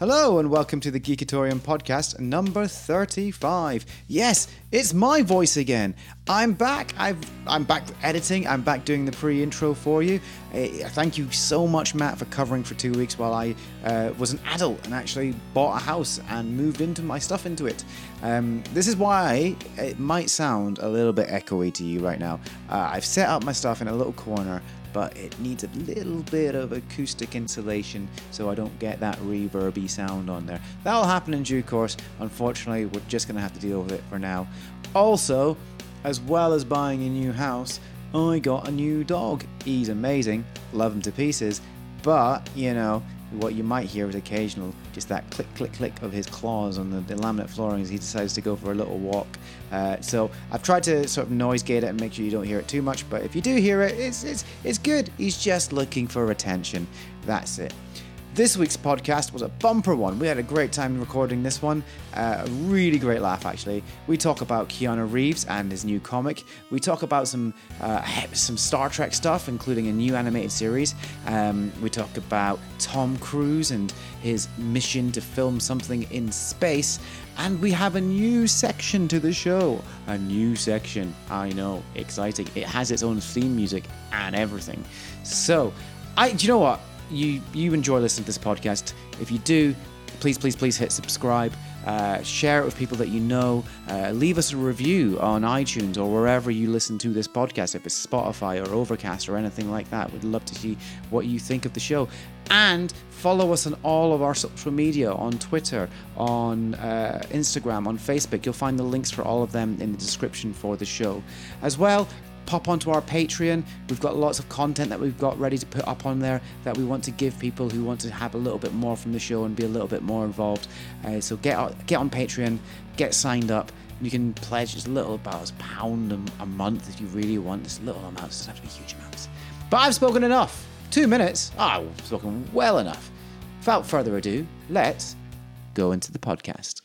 Hello and welcome to the Geekatorium podcast number 35. Yes, it's my voice again. I'm back. I've I'm back editing. I'm back doing the pre-intro for you. Uh, thank you so much, Matt, for covering for two weeks while I uh, was an adult and actually bought a house and moved into my stuff into it. Um, this is why it might sound a little bit echoey to you right now. Uh, I've set up my stuff in a little corner but it needs a little bit of acoustic insulation so I don't get that reverby sound on there. That'll happen in due course. Unfortunately, we're just going to have to deal with it for now. Also, as well as buying a new house, I got a new dog. He's amazing, love him to pieces, but you know, what you might hear is occasional just that click click click of his claws on the, the laminate flooring as he decides to go for a little walk. Uh, so i've tried to sort of noise gate it and make sure you don't hear it too much but if you do hear it it's it's, it's good. He's just looking for attention. That's it this week's podcast was a bumper one. We had a great time recording this one. Uh, a really great laugh, actually. We talk about Keanu Reeves and his new comic. We talk about some uh, some Star Trek stuff, including a new animated series. Um, we talk about Tom Cruise and his mission to film something in space. And we have a new section to the show. A new section. I know, exciting. It has its own theme music and everything. So, I, do you know what? You you enjoy listening to this podcast. If you do, please please please hit subscribe. Uh, share it with people that you know. Uh, leave us a review on iTunes or wherever you listen to this podcast, if it's Spotify or Overcast or anything like that. We'd love to see what you think of the show. And follow us on all of our social media on Twitter, on uh, Instagram, on Facebook. You'll find the links for all of them in the description for the show. As well, pop onto our Patreon. We've got lots of content that we've got ready to put up on there that we want to give people who want to have a little bit more from the show and be a little bit more involved. Uh, so get on, get on Patreon, get signed up. You can pledge as little about a pound a, month if you really want. This little amount doesn't have to be huge amounts. But I've spoken enough. Two minutes. Oh, I've spoken well enough. Without further ado, let's go into the podcast.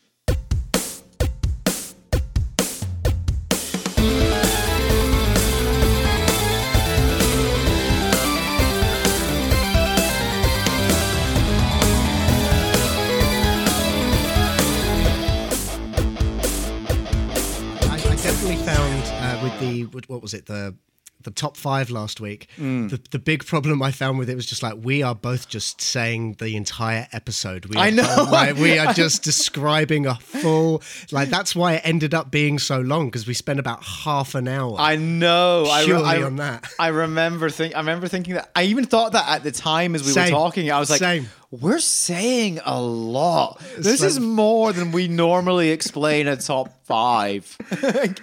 With the what was it the the top five last week. Mm. The, the big problem I found with it was just like we are both just saying the entire episode. We I are- know. like, we are just describing a full like that's why it ended up being so long because we spent about half an hour. I know. I, re- I, on that. I remember think. I remember thinking that. I even thought that at the time as we Same. were talking. I was like, Same. "We're saying a lot. This is more than we normally explain a top five.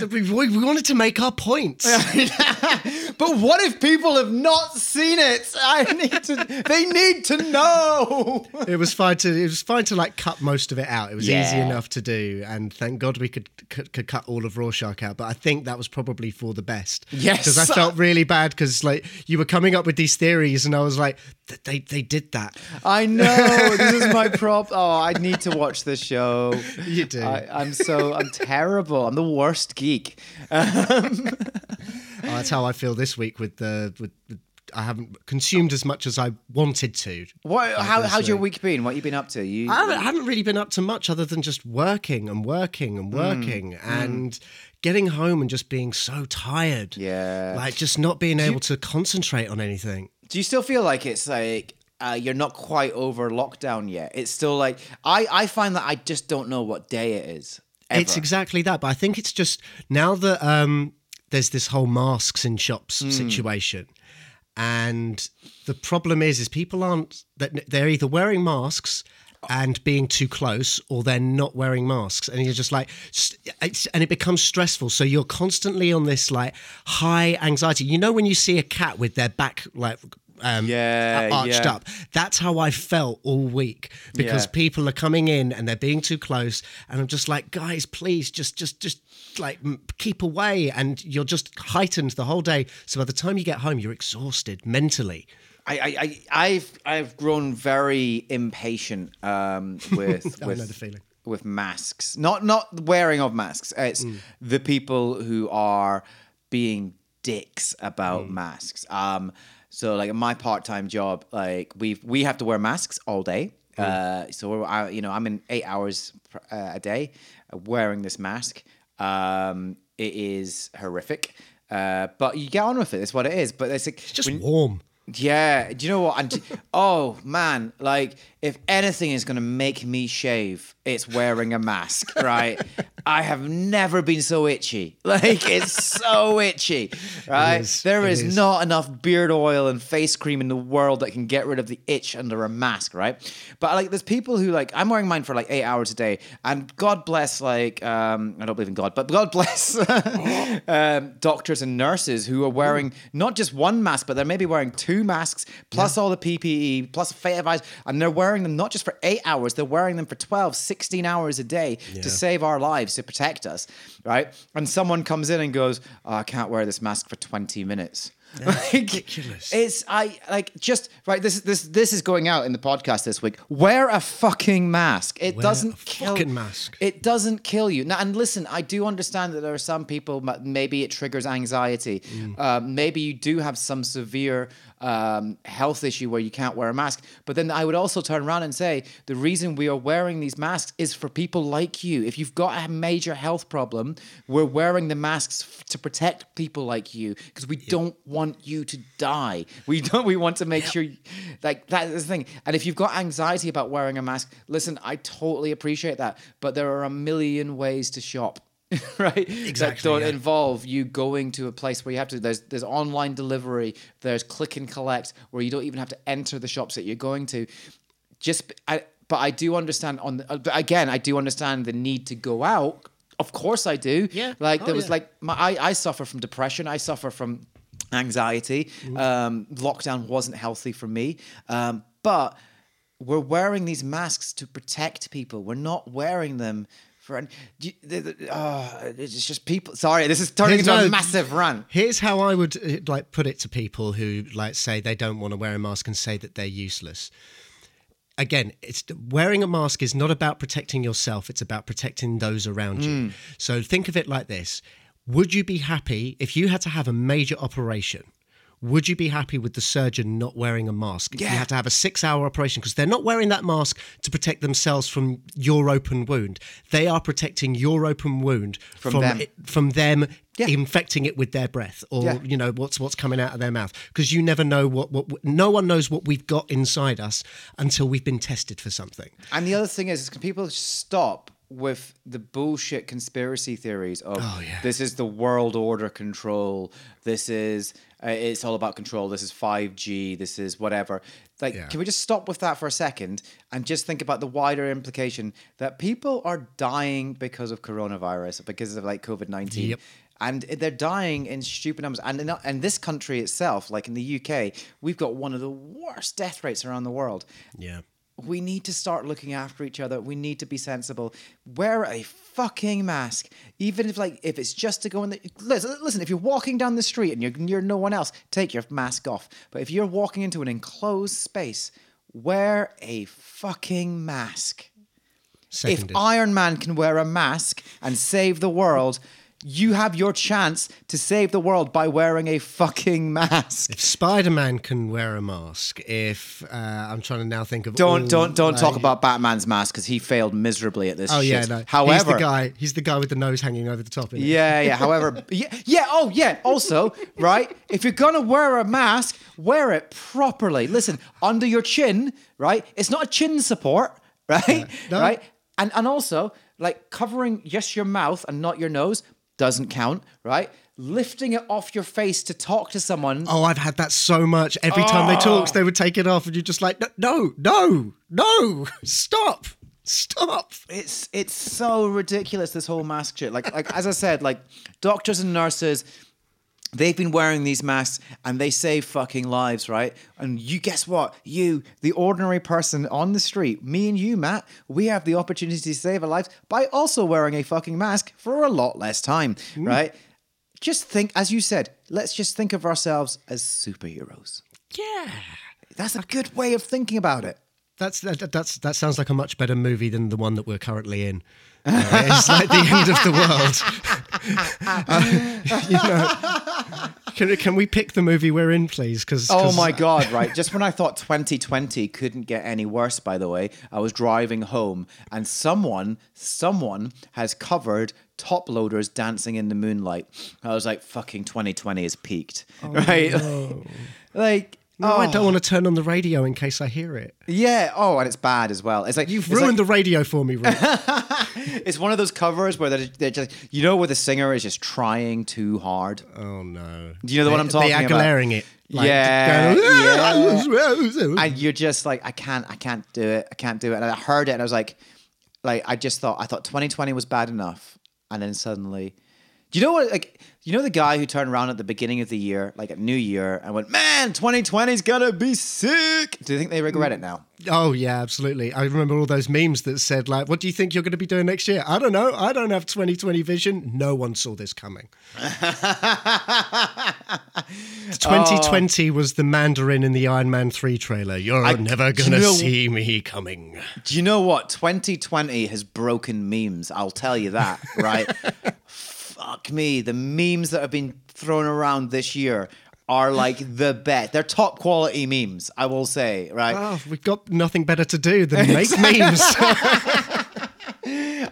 So we we wanted to make our points. but what if people have not seen it? I need to. They need to know. it was fine to it was fine to like cut most of it out. It was easy enough to do, and thank God we could, could could cut all of Rorschach out. But I think that was probably for the best. Yes. because I felt really bad because like you were coming up with these theories, and I was like, they they did that. I know. This is my prop. Oh, I need to watch this show. You do. I, I'm so. I'm terrible. I'm the worst geek. Oh, that's how I feel this week with the with. with I haven't consumed as much as I wanted to. What? How, how's your week. been? What have you been up to? You? I haven't, I haven't really been up to much other than just working and working and working and getting home and just being so tired. Yeah. Like just not being able to concentrate on anything. Do you still feel like it's like uh, you're not quite over lockdown yet? It's still like I I find that I just don't know what day it is. Ever. It's exactly that. But I think it's just now that um, there's this whole masks in shops Hmm. situation. And the problem is, is people aren't that they're either wearing masks and being too close, or they're not wearing masks, and you're just like, it's, and it becomes stressful. So you're constantly on this like high anxiety. You know when you see a cat with their back like um, Yeah, arched yeah. up. That's how I felt all week because Yeah. people are coming in and they're being too close, and I'm just like, guys, please, just, just, just like keep away, and you're just heightened the whole day. So by the time you get home, you're exhausted mentally. I, I, I I've I've grown very impatient um, with with the feeling. with masks. Not not wearing of masks. It's Mm. the people who are being dicks about Mm. masks. Um, so like my part time job, like we we have to wear masks all day. Uh, so I, you know, I'm in eight hours uh, a day uh, wearing this mask. Um, it is horrific, uh, but you get on with it. It's what it is. But it's, like, It's just when- warm. yeah, do you know what? And oh man, like if anything is gonna make me shave, it's wearing a mask, right? I have never been so itchy. Like it's so itchy, right? is, there is, is. not enough beard oil and face cream in the world that can get rid of the itch under a mask, right? But like, there's people who like I'm wearing mine for like eight hours a day, and God bless, like um, I don't believe in God, but God bless um, doctors and nurses who are wearing not just one mask, but they're maybe wearing two masks plus all the PPE plus face eyes, and they're wearing them not just for eight hours, they're wearing them for 12, 16 hours a day to save our lives, to protect us, right? And someone comes in and goes, oh, I can't wear this mask for 20 minutes. Like, ridiculous. It's I like just right. This this this is going out in the podcast this week. Wear a fucking mask. It Wear doesn't kill. mask. It doesn't kill you. Now, and listen, I do understand that there are some people. Maybe it triggers anxiety. Mm. Uh, maybe you do have some severe um, health issue where you can't wear a mask. But then I would also turn around and say the reason we are wearing these masks is for people like you. If you've got a major health problem, we're wearing the masks f- to protect people like you because we don't want you to die. We don't. We want to make sure, you- like that is the thing. And if you've got anxiety about wearing a mask, listen, I totally appreciate that. But there are a million ways to shop. right? That Exactly, don't yeah. involve you going to a place where you have to there's there's online delivery there's click and collect where you don't even have to enter the shops that you're going to. Just I, but I do understand on the, uh, but again I do understand the need to go out. Of course I do. Yeah. like Oh, there was yeah. like my I, I suffer from depression. I suffer from anxiety. Um, lockdown wasn't healthy for me. Um, but we're wearing these masks to protect people. We're not wearing them for an, you- the- the- oh, it's just people sorry this is turning Here's into a massive rant Here's how I would uh, like put it to people who like say they don't want to wear a mask and say that they're useless. Again, it's wearing a mask is not about protecting yourself, it's about protecting those around you. So think of it like this. Would you be happy if you had to have a major operation? Would you be happy with the surgeon not wearing a mask? If Yeah. You had to have a six hour operation because they're not wearing that mask to protect themselves from your open wound. They are protecting your open wound From them. it- from them Yeah. infecting it with their breath or Yeah. you know what's what's coming out of their mouth because you never know what, what no one knows what we've got inside us until we've been tested for something And the other thing is, is can people stop with the bullshit conspiracy theories of Oh, yeah. this is the world order control, this is uh, it's all about control, this is 5G, this is whatever. Like, Yeah. can we just stop with that for a second and just think about the wider implication that people are dying because of coronavirus, because of like COVID 19? Yep. and they're dying in stupid numbers. And in, and this country itself, like in the UK, we've got one of the worst death rates around the world yeah we need to start looking after each other. We need to be sensible. Wear a fucking mask, even if like if it's just to go in the listen. Listen, if you're walking down the street and you're near no one else, take your mask off. But if you're walking into an enclosed space, wear a fucking mask. seconded If Iron Man can wear a mask and save the world, you have your chance to save the world by wearing a fucking mask. if spider-man can wear a mask if uh, i'm trying to now think of Don't all, don't don't talk about Batman's mask because he failed miserably at this. oh yeah shit. no he's the guy he's the guy with the nose hanging over the top isn't he? yeah, yeah. However, yeah, yeah. Oh, yeah. Also, right, if you're gonna wear a mask, wear it properly. Listen, under your chin, right? It's not a chin support, right? No. Right. And and also, like covering just your mouth and not your nose doesn't count, right? Lifting it off your face to talk to someone. Oh, I've had that so much. Every time they talked, oh. they would take it off, and you're just like, no, no, no, no, stop, stop. it's it's so ridiculous this whole mask shit. Like like as I said, like doctors and nurses, they've been wearing these masks and they save fucking lives, right? And you guess what? You, the ordinary person on the street, me and you, Matt, we have the opportunity to save our lives by also wearing a fucking mask for a lot less time, right? Just think, as you said, let's just think of ourselves as superheroes. Yeah. That's a good way of thinking about it. That's that, that's that sounds like a much better movie than the one that we're currently in. Uh, it's like the end of the world. you know, can, can we pick the movie we're in, please? Because Oh my god, right. Just when I thought 2020 couldn't get any worse, by the way, I was driving home and someone, someone has covered Toploader's dancing in the moonlight. I was like, fucking 2020 is peaked. Oh, right? like No, I oh, don't want to turn on the radio in case I hear it. Yeah. Oh, and it's bad as well. It's like You've it's ruined like- the radio for me, It's one of those covers where they're, they're just, you know, where the singer is just trying too hard. oh no! Do you know the one I'm talking about? they are glaring it. Yeah, going, and you're just like, I can't, I can't do it, I can't do it. And I heard it, and I was like, like I just thought, I thought 2020 was bad enough, and then suddenly, do you know what? Like, you know the guy who turned around at the beginning of the year, like at New Year, and went, "Man, 2020 is gonna be sick." Do you think they regret it now? Oh yeah, absolutely. I remember all those memes that said like, "What do you think you're going to be doing next year?" I don't know. I don't have 2020 vision. No one saw this coming. 2020 was the Mandarin in the Iron Man 3 trailer. You're I- never gonna know- see me coming. Do you know what? 2020 has broken memes. I'll tell you that, right? Fuck me. The memes that have been thrown around this year are like the best. They're top quality memes, I will say, right? Oh, we've got nothing better to do than make memes.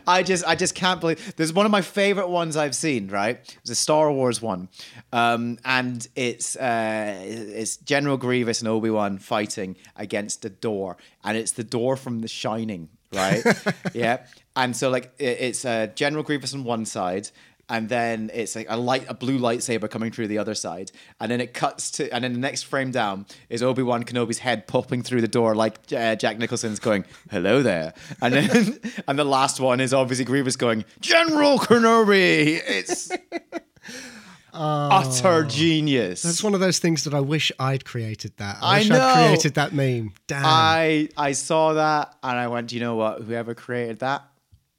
I just I just can't believe there's one of my favorite ones I've seen, right? It's a Star Wars one. Um, and it's uh, it's General Grievous and Obi-Wan fighting against a door and it's the door from The Shining, right? yeah. And so like it, it's uh, General Grievous on one side and then it's like a light, a blue lightsaber coming through the other side, and then it cuts to, and then the next frame down is Obi Wan Kenobi's head popping through the door, like uh, Jack Nicholson's going, "Hello there," and then and the last one is obviously Grievous going, "General Kenobi." It's utter genius. That's one of those things that I wish I'd created that. I, I wish know. I'd created that meme. Damn. I I saw that and I went, you know what? Whoever created that,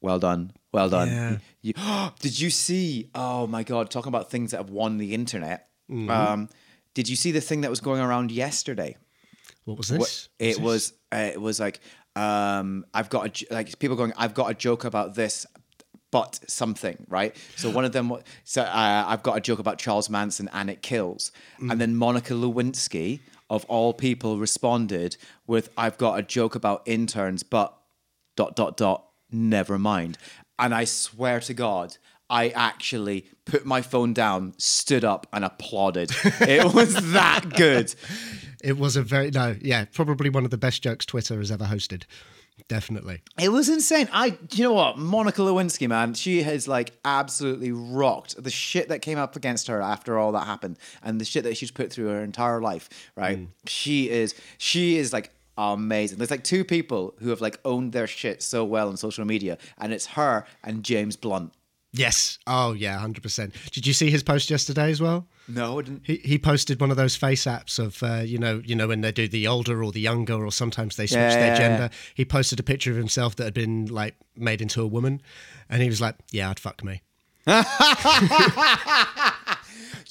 well done, well done. Yeah. You- did you see? Oh my god! Talking about things that have won the internet. Mm-hmm. Um, did you see the thing that was going around yesterday? what was What- this? It was uh, it was like um, I've got a, like people going. I've got a joke about this. But something, right? So one of them, so uh, I've got a joke about Charles Manson and it kills, Mm. and then Monica Lewinsky of all people responded with, "I've got a joke about interns, but dot dot dot, never mind." And I swear to God, I actually put my phone down, stood up, and applauded. it was that good. It was a very no, yeah, probably one of the best jokes Twitter has ever hosted. Definitely. It was insane. I, you know what, Monica Lewinsky, man, she has like absolutely rocked the shit that came up against her after all that happened, and the shit that she's put through her entire life. Right? Mm. She is, she is like amazing. There's like two people who have like owned their shit so well on social media, and it's her and James Blunt. Yes. Oh yeah, hundred percent. Did you see his post yesterday as well? No, I didn't. He, he posted one of those face apps of uh, you know you know when they do the older or the younger or sometimes they switch Yeah, their yeah, gender. yeah. He posted a picture of himself that had been like made into a woman, and he was like, "Yeah, I'd fuck me."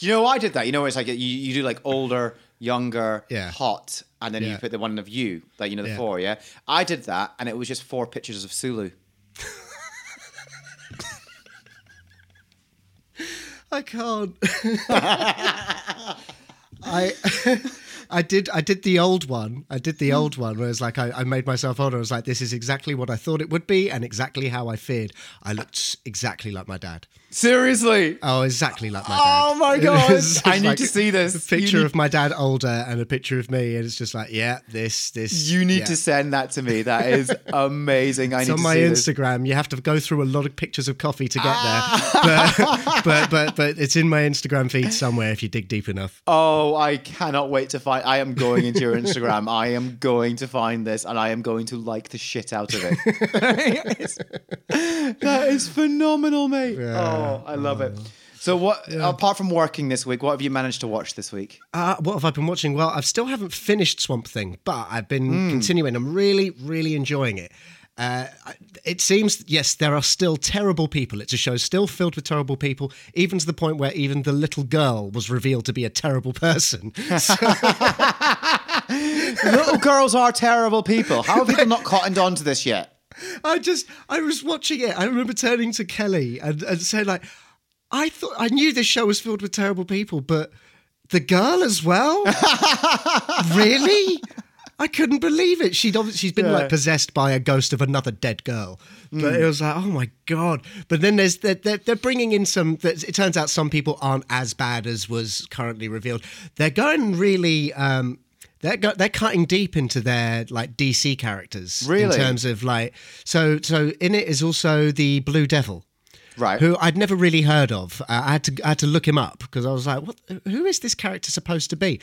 You know, I did that. You know, it's like you, you do like older, younger, Yeah. hot, and then you put the one of you, like you know the Yeah. four. Yeah, I did that, and it was just four pictures of Sulu. I can't. I I did I did the old one. I did the old one where it's like I, I made myself older. I was like, this is exactly what I thought it would be and exactly how I feared. I looked exactly like my dad. Seriously. Oh, exactly like my dad. Oh my God. I need to see this. A picture need- of my dad older and a picture of me, and it's just like, yeah, this, this. You need yeah. to send that to me. That is amazing. I It's need on my see this. Instagram. You have to go through a lot of pictures of coffee to get Ah. there, but, but but but it's in my Instagram feed somewhere if you dig deep enough. Oh, I cannot wait to find. I am going into your Instagram. I am going to find this, and I am going to like the shit out of it. That is phenomenal, mate. Oh, I love it. So, what apart from working this week, what have you managed to watch this week? Uh, what have I been watching? Well, I still haven't finished Swamp Thing, but I've been continuing. I'm really, really enjoying it. Uh, it seems, yes, there are still terrible people. It's a show still filled with terrible people, even to the point where even the little girl was revealed to be a terrible person. So- Little girls are terrible people. How have people not cottoned on to this yet? I just, I was watching it. I remember turning to Kelly and, and saying, like, I thought I knew this show was filled with terrible people, but the girl as well. really? I couldn't believe it. She'd obviously she's been Yeah. like possessed by a ghost of another dead girl, but it was like, oh my god. But then there's they're, they're, they're bringing in some. It turns out some people aren't as bad as was currently revealed. They're going really. Um, they're go, they're cutting deep into their like DC characters in terms of like so so in it is also the Blue Devil Right. who I'd never really heard of. Uh, I had to I had to look him up because I was like, what? Who is this character supposed to be?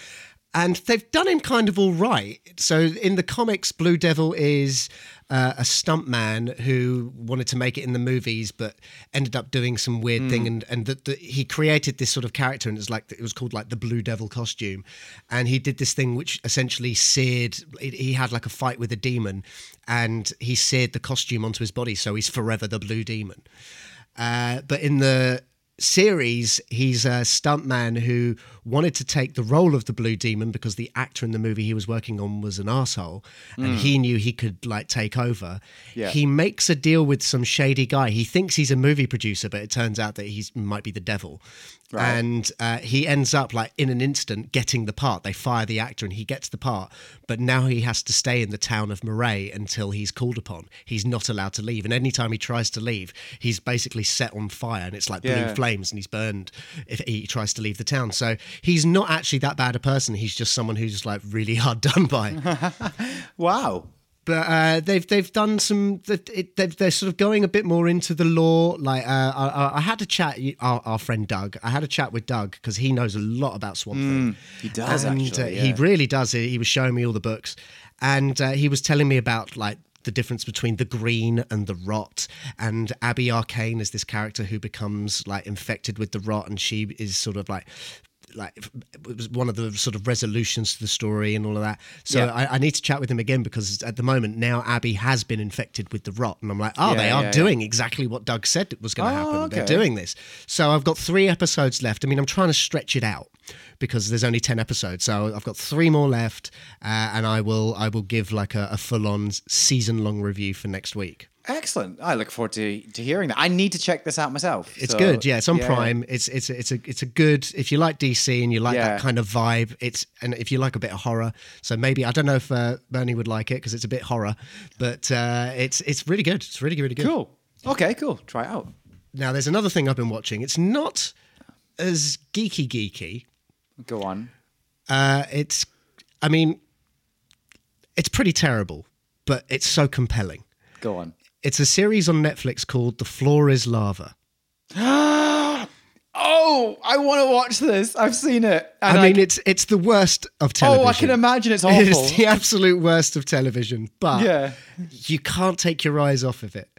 And they've done him kind of all right. So in the comics, Blue Devil is uh, a stuntman who wanted to make it in the movies, but ended up doing some weird thing, and and that that he created this sort of character, and it's like it was called like the Blue Devil costume, and he did this thing which essentially seared. He had like a fight with a demon, and he seared the costume onto his body, so he's forever the Blue Demon. Uh, but in the series, he's a stuntman who wanted to take the role of the Blue Demon because the actor in the movie he was working on was an asshole, and he knew he could like take over. Yeah. He makes a deal with some shady guy. He thinks he's a movie producer, but it turns out that he's might be the devil. And uh, he ends up like in an instant getting the part. They fire the actor and he gets the part, but now he has to stay in the town of Marais until he's called upon. He's not allowed to leave, and anytime he tries to leave, he's basically set on fire, and it's like blue flames, and he's burned if he tries to leave the town. So he's not actually that bad a person. He's just someone who's like really hard done by. wow. but uh, they've they've done some. It, it, they've, they're sort of going a bit more into the lore. Like uh, I, I- had a chat. Our, our friend Doug. I had a chat with Doug because he knows a lot about Swamp Thing. he does, and, actually, uh, He really does. He was showing me all the books, and uh, he was telling me about like the difference between the green and the rot and abby arcane is this character who becomes like infected with the rot and she is sort of like like it was one of the sort of resolutions to the story and all of that. So Yeah. I, I need to chat with him again because at the moment now Abby has been infected with the rot, and I'm like, oh, Yeah, they are yeah, doing exactly what Doug said was going to Oh, happen. They're doing this. So I've got three episodes left. I mean, I'm trying to stretch it out because there's only ten episodes, so I've got three more left, uh, and I will I will give like a, a full on season long review for next week. Excellent. I look forward to, to hearing that. I need to check this out myself. It's So, good, yeah. It's on Prime. It's it's it's a it's a good if you like DC and you like Yeah. that kind of vibe. It's and if you like a bit of horror, so maybe I don't know if uh, Bernie would like it because it's a bit horror, but uh, it's it's really good. It's really really good. Cool. Okay, cool. Try it out. Now there's another thing I've been watching. It's not as geeky geeky. Go on. Uh, it's I mean, it's pretty terrible, but it's so compelling. Go on. It's a series on Netflix called The Floor Is Lava. Oh, I want to watch this. I've seen it. And I mean, it's it's the worst of television. oh, I can imagine it's awful. It's the absolute worst of television, but Yeah. you can't take your eyes off of it.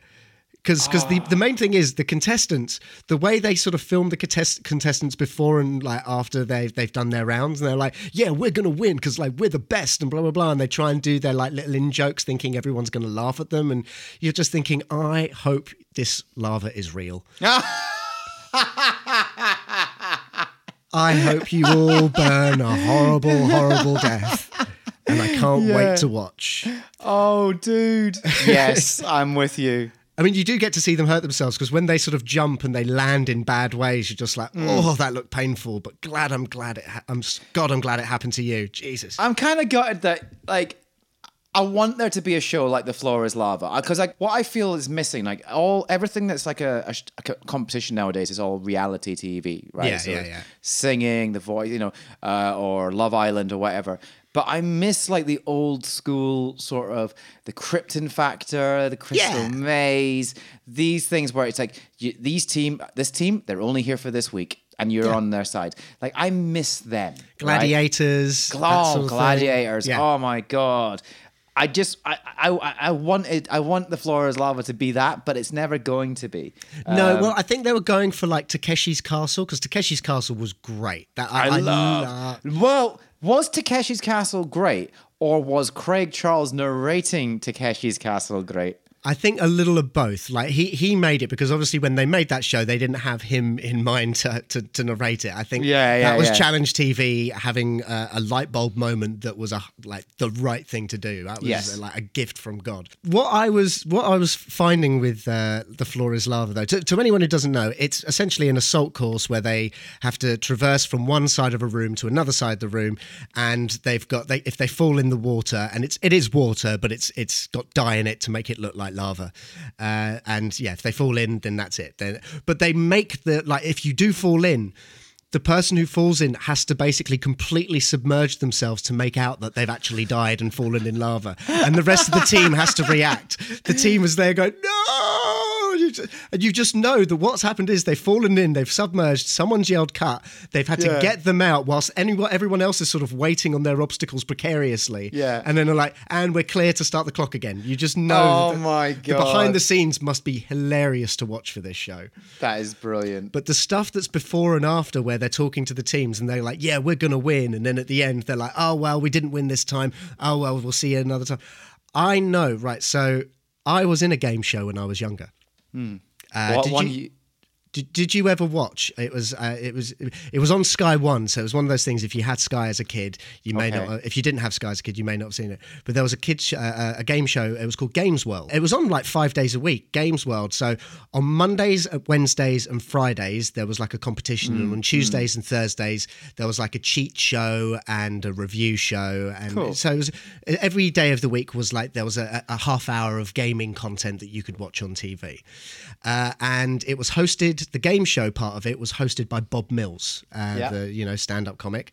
Because because the, ah. the main thing is the contestants, the way they sort of film the contest, contestants before and like after they've, they've done their rounds, and they're like, yeah, we're going to win because like we're the best and blah, blah, blah. And they try and do their like little in jokes thinking everyone's going to laugh at them. And you're just thinking, I hope this lava is real. I hope you all burn a horrible, horrible death. And I can't Yeah. wait to watch. oh, dude. Yes, I'm with you. I mean, you do get to see them hurt themselves because when they sort of jump and they land in bad ways, you're just like, Mm. oh, that looked painful. But glad I'm glad it. Ha- I'm God, I'm glad it happened to you. Jesus. I'm kind of gutted that, like, I want there to be a show like The Floor is Lava because, like, what I feel is missing, like, all everything that's like a, a sh- a competition nowadays is all reality TV, right? Yeah, yeah, yeah. Singing, the voice, you know, uh, or Love Island or whatever. But I miss like the old school sort of the Krypton Factor, the Crystal Yeah. Maze, these things where it's like you, these team, this team, they're only here for this week, and you're on their side. Like I miss them. Gladiators. Oh, of thing. gladiators! Yeah. Oh my god! I just I I I- wanted I want the floor is lava to be that, but it's never going to be. No, Um, well, I think they were going for like Takeshi's Castle because Takeshi's Castle was great. That I, I, I love. Well, was Takeshi's Castle great, or was Craig Charles narrating Takeshi's Castle great? I think a little of both. Like he he made it because obviously when they made that show, they didn't have him in mind to to, to narrate it. I think Yeah, yeah, that was yeah. Challenge TV having a, a light bulb moment that was a like the right thing to do. That was Yes. like a gift from God. What I was what I was finding with uh, the floor is lava though. To, to anyone who doesn't know, it's essentially an assault course where they have to traverse from one side of a room to another side of the room, and they've got they if they fall in the water and it's it is water, but it's it's got dye in it to make it look like lava. Uh, and yeah, if they fall in, then that's it. Then, but they make the like if you do fall in. The person who falls in has to basically completely submerge themselves to make out that they've actually died and fallen in lava, and the rest of the team has to react. The team is there going, "No!" And you just know that what's happened is they've fallen in, they've submerged, someone's yelled cut, they've had to Yeah. get them out whilst anyone, everyone else is sort of waiting on their obstacles precariously. Yeah. And then they're like, and we're clear to start the clock again. You just know Oh my the behind the scenes must be hilarious to watch for this show. That is brilliant. But the stuff that's before and after, where they're talking to the teams and they're like, "Yeah, we're gonna win," and then at the end they're like, "Oh well, we didn't win this time. Oh well, we'll see you another time." I know, right? So I was in a game show when I was younger. Uh, what did one? You, did, did you ever watch? It was uh, it was it was on Sky One, so it was one of those things. If you had Sky as a kid, you may Okay. not. If you didn't have Sky as a kid, you may not have seen it. But there was a kids sh- uh, a game show. It was called Games World. It was on like five days a week. Games World. So on Mondays, uh, Wednesdays, and Fridays there was like a competition, and Mm, on Tuesdays and Thursdays there was like a cheat show and a review show, and Cool. so it was every day of the week was like there was a, a half hour of gaming content that you could watch on TV, uh, and it was hosted. The game show part of it was hosted by Bob Mills, uh, Yeah. the you know stand up comic,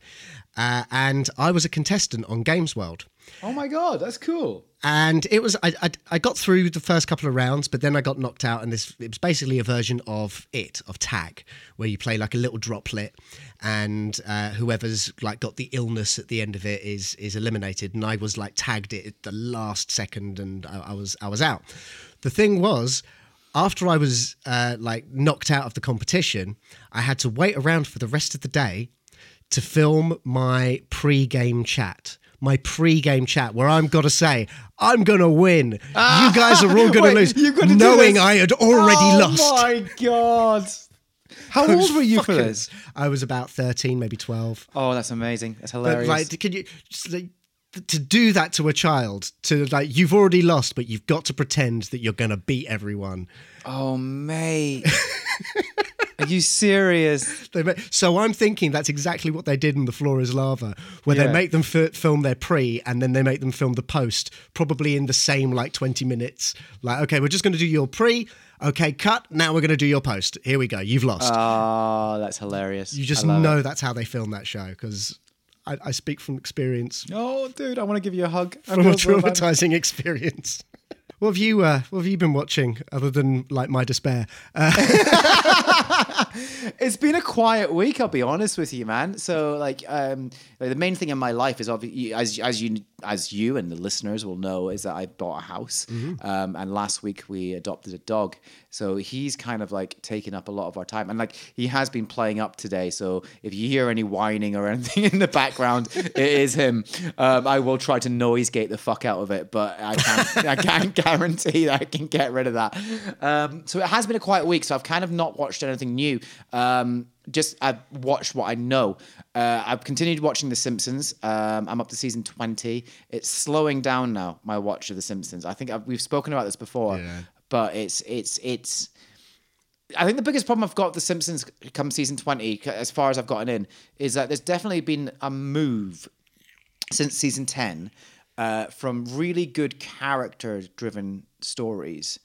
uh, and I was a contestant on Games World. oh my god, that's cool. And it was I, I I got through the first couple of rounds, but then I got knocked out, and this it was basically a version of it of tag, where you play like a little droplet, and uh, whoever's like got the illness at the end of it is is eliminated. And I was like tagged it at the last second, and I, I was I was out. The thing was. After I was uh, like knocked out of the competition, I had to wait around for the rest of the day to film my pre-game chat. My pre-game chat, where I'm gonna say I'm gonna win. you guys are all gonna Wait, lose, to knowing? I had already oh lost. my god. How old were you for this? I was about thirteen, maybe twelve. Oh, that's amazing. That's But hilarious. like, can you just, like, to do that to a child? To like, you've already lost, but you've got to pretend that you're gonna beat everyone. oh, mate. Are you serious? So I'm thinking that's exactly what they did in The Floor is Lava, where Yeah. they make them f- film their pre and then they make them film the post, probably in the same like 20 minutes. Like, okay, we're just going to do your pre. Okay, cut. Now we're going to do your post. Here we go. You've lost. Oh, that's hilarious. you just know It. that's how they film that show because I, I speak from experience, Oh, dude, I want to give you a hug. I from a traumatizing experience. What have you uh, What have you been watching other than like my despair? Uh, It's been a quiet week, I'll be honest with you, man. So, like, um, like, the main thing in my life is obviously, as as you as you and the listeners will know, is that I bought a house, um, and last week we adopted a dog. So he's kind of like taking up a lot of our time, and like he has been playing up today. So if you hear any whining or anything in the background, it is him. Um, I will try to noise gate the fuck out of it, but I can't. I can't guarantee that I can get rid of that. Um, so it has been a quiet week. So I've kind of not watched anything new. Um, just I've watched what I know. Uh, I've continued watching The Simpsons. Um, I'm up to season 20. It's slowing down now. My watch of The Simpsons. I think I've, we've spoken about this before, Yeah. But it's it's it's. I think the biggest problem I've got with The Simpsons come season 20, as far as I've gotten in, is that there's definitely been a move since season 10 uh, from really good character driven stories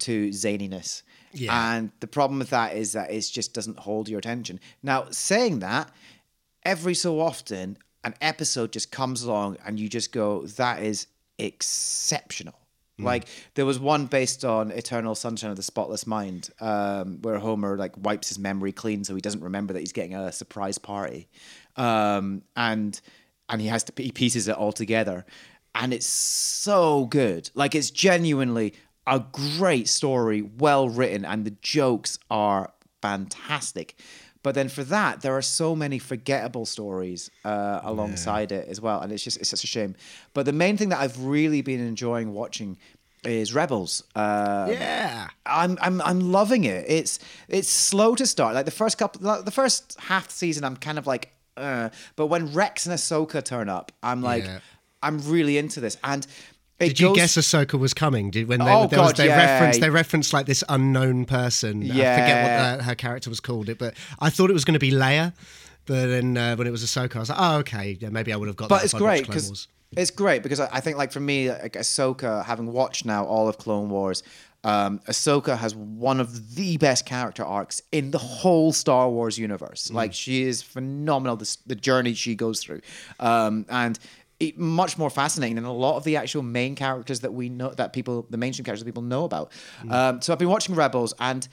to zaniness. Yeah. And the problem with that is that it just doesn't hold your attention. Now, saying that, every so often, an episode just comes along and you just go, that is exceptional. Like there was one based on Eternal Sunshine of the Spotless Mind, um, where Homer like wipes his memory clean so he doesn't remember that he's getting a surprise party, um, and and he has to he pieces it all together, and it's so good. Like it's genuinely a great story, well written, and the jokes are fantastic. But then for that, there are so many forgettable stories uh, alongside it as well, and it's just it's such a shame. But the main thing that I've really been enjoying watching is Rebels. Uh, Yeah. I'm I'm I'm loving it. It's it's slow to start. Like the first couple, like, the first half season, I'm kind of like, uh, but when Rex and Ahsoka turn up, I'm like, Yeah. I'm really into this. And it Did you goes- guess Ahsoka was coming? Did when they, Oh, there was, they yeah. referenced they referenced like this unknown person. I forget what uh, her character was called. It, but I thought it was going to be Leia. But then uh, when it was Ahsoka, I was like, oh okay, yeah, maybe I would have got. But that it's if I'd watched great because it's great because I I think like for me, like Ahsoka, having watched now all of Clone Wars, um, Ahsoka has one of the best character arcs in the whole Star Wars universe. Like she is phenomenal. This, the journey she goes through, um, and. It, much more fascinating than a lot of the actual main characters that we know that people the mainstream characters that people know about. Um, so I've been watching Rebels and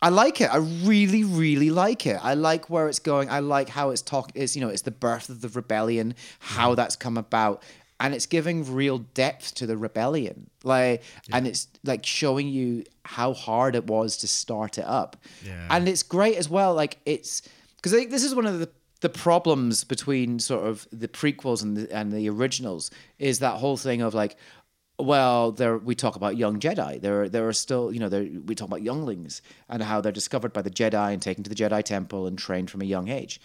I like it. I really, really like it. I like where it's going. I like how it's talk is, you know, it's the birth of the rebellion, how that's come about. And it's giving real depth to the rebellion. Like and it's like showing you how hard it was to start it up. Yeah. And it's great as well. Like it's because I think this is one of the the problems between sort of the prequels and the and the originals is that whole thing of like well, there we talk about young Jedi. There, there are still, you know, there, we talk about younglings and how they're discovered by the Jedi and taken to the Jedi Temple and trained from a young age.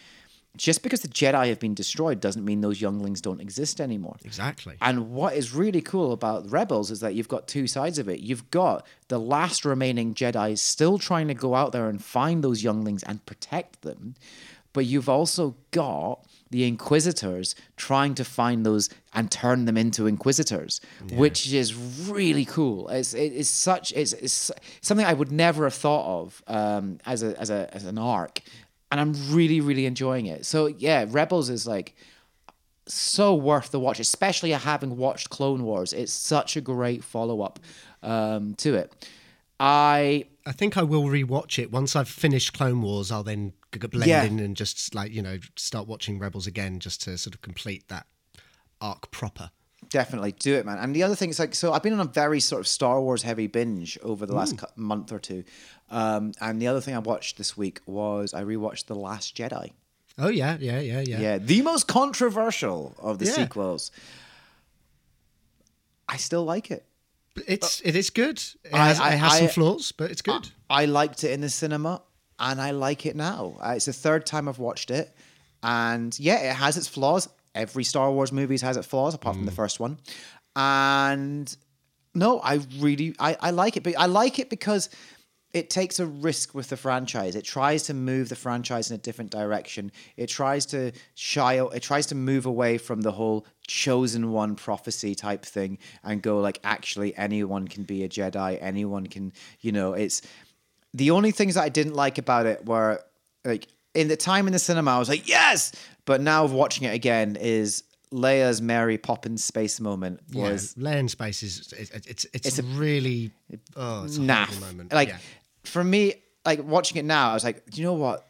Just because the Jedi have been destroyed doesn't mean those younglings don't exist anymore. Exactly. And what is really cool about Rebels is that you've got two sides of it. You've got the last remaining Jedi still trying to go out there and find those younglings and protect them. But you've also got the Inquisitors trying to find those and turn them into Inquisitors, which is really cool. It's, it- it's such it's, it's something I would never have thought of um, as a as a as an arc, and I'm really really enjoying it. So yeah, Rebels is like so worth the watch, especially having watched Clone Wars. It's such a great follow up um, to it. I I think I will rewatch it once I've finished Clone Wars. I'll then blend Yeah. in and just like you know start watching Rebels again, just to sort of complete that arc proper. definitely do it, man. And the other thing is like, so I've been on a very sort of Star Wars heavy binge over the last cou- month or two. Um, and the other thing I watched this week was I rewatched The Last Jedi. Oh yeah, yeah, yeah, yeah. Yeah, the most controversial of the Yeah. sequels. I still like it. It's it is good. It I- has, I- it has some flaws, but it's good. I liked it in the cinema, and I like it now. Uh, It's the third time I've watched it, and yeah, it has its flaws. Every Star Wars movie has its flaws, apart from the first one. And no, I really I, I like it, but I like it because it takes a risk with the franchise. It tries to move the franchise in a different direction. It tries to shy. It tries to move away from the whole chosen one prophecy type thing and go like, actually, anyone can be a Jedi. Anyone can, you know, it's the only things that I didn't like about it were like in the time in the cinema, I was like, yes, but now watching it again is Leia's Mary Poppins space moment was yeah, Land Space is it's it's, it's, It's a- really oh it's a naff. moment. Like yeah. for me, like watching it now, I was like, do you know what?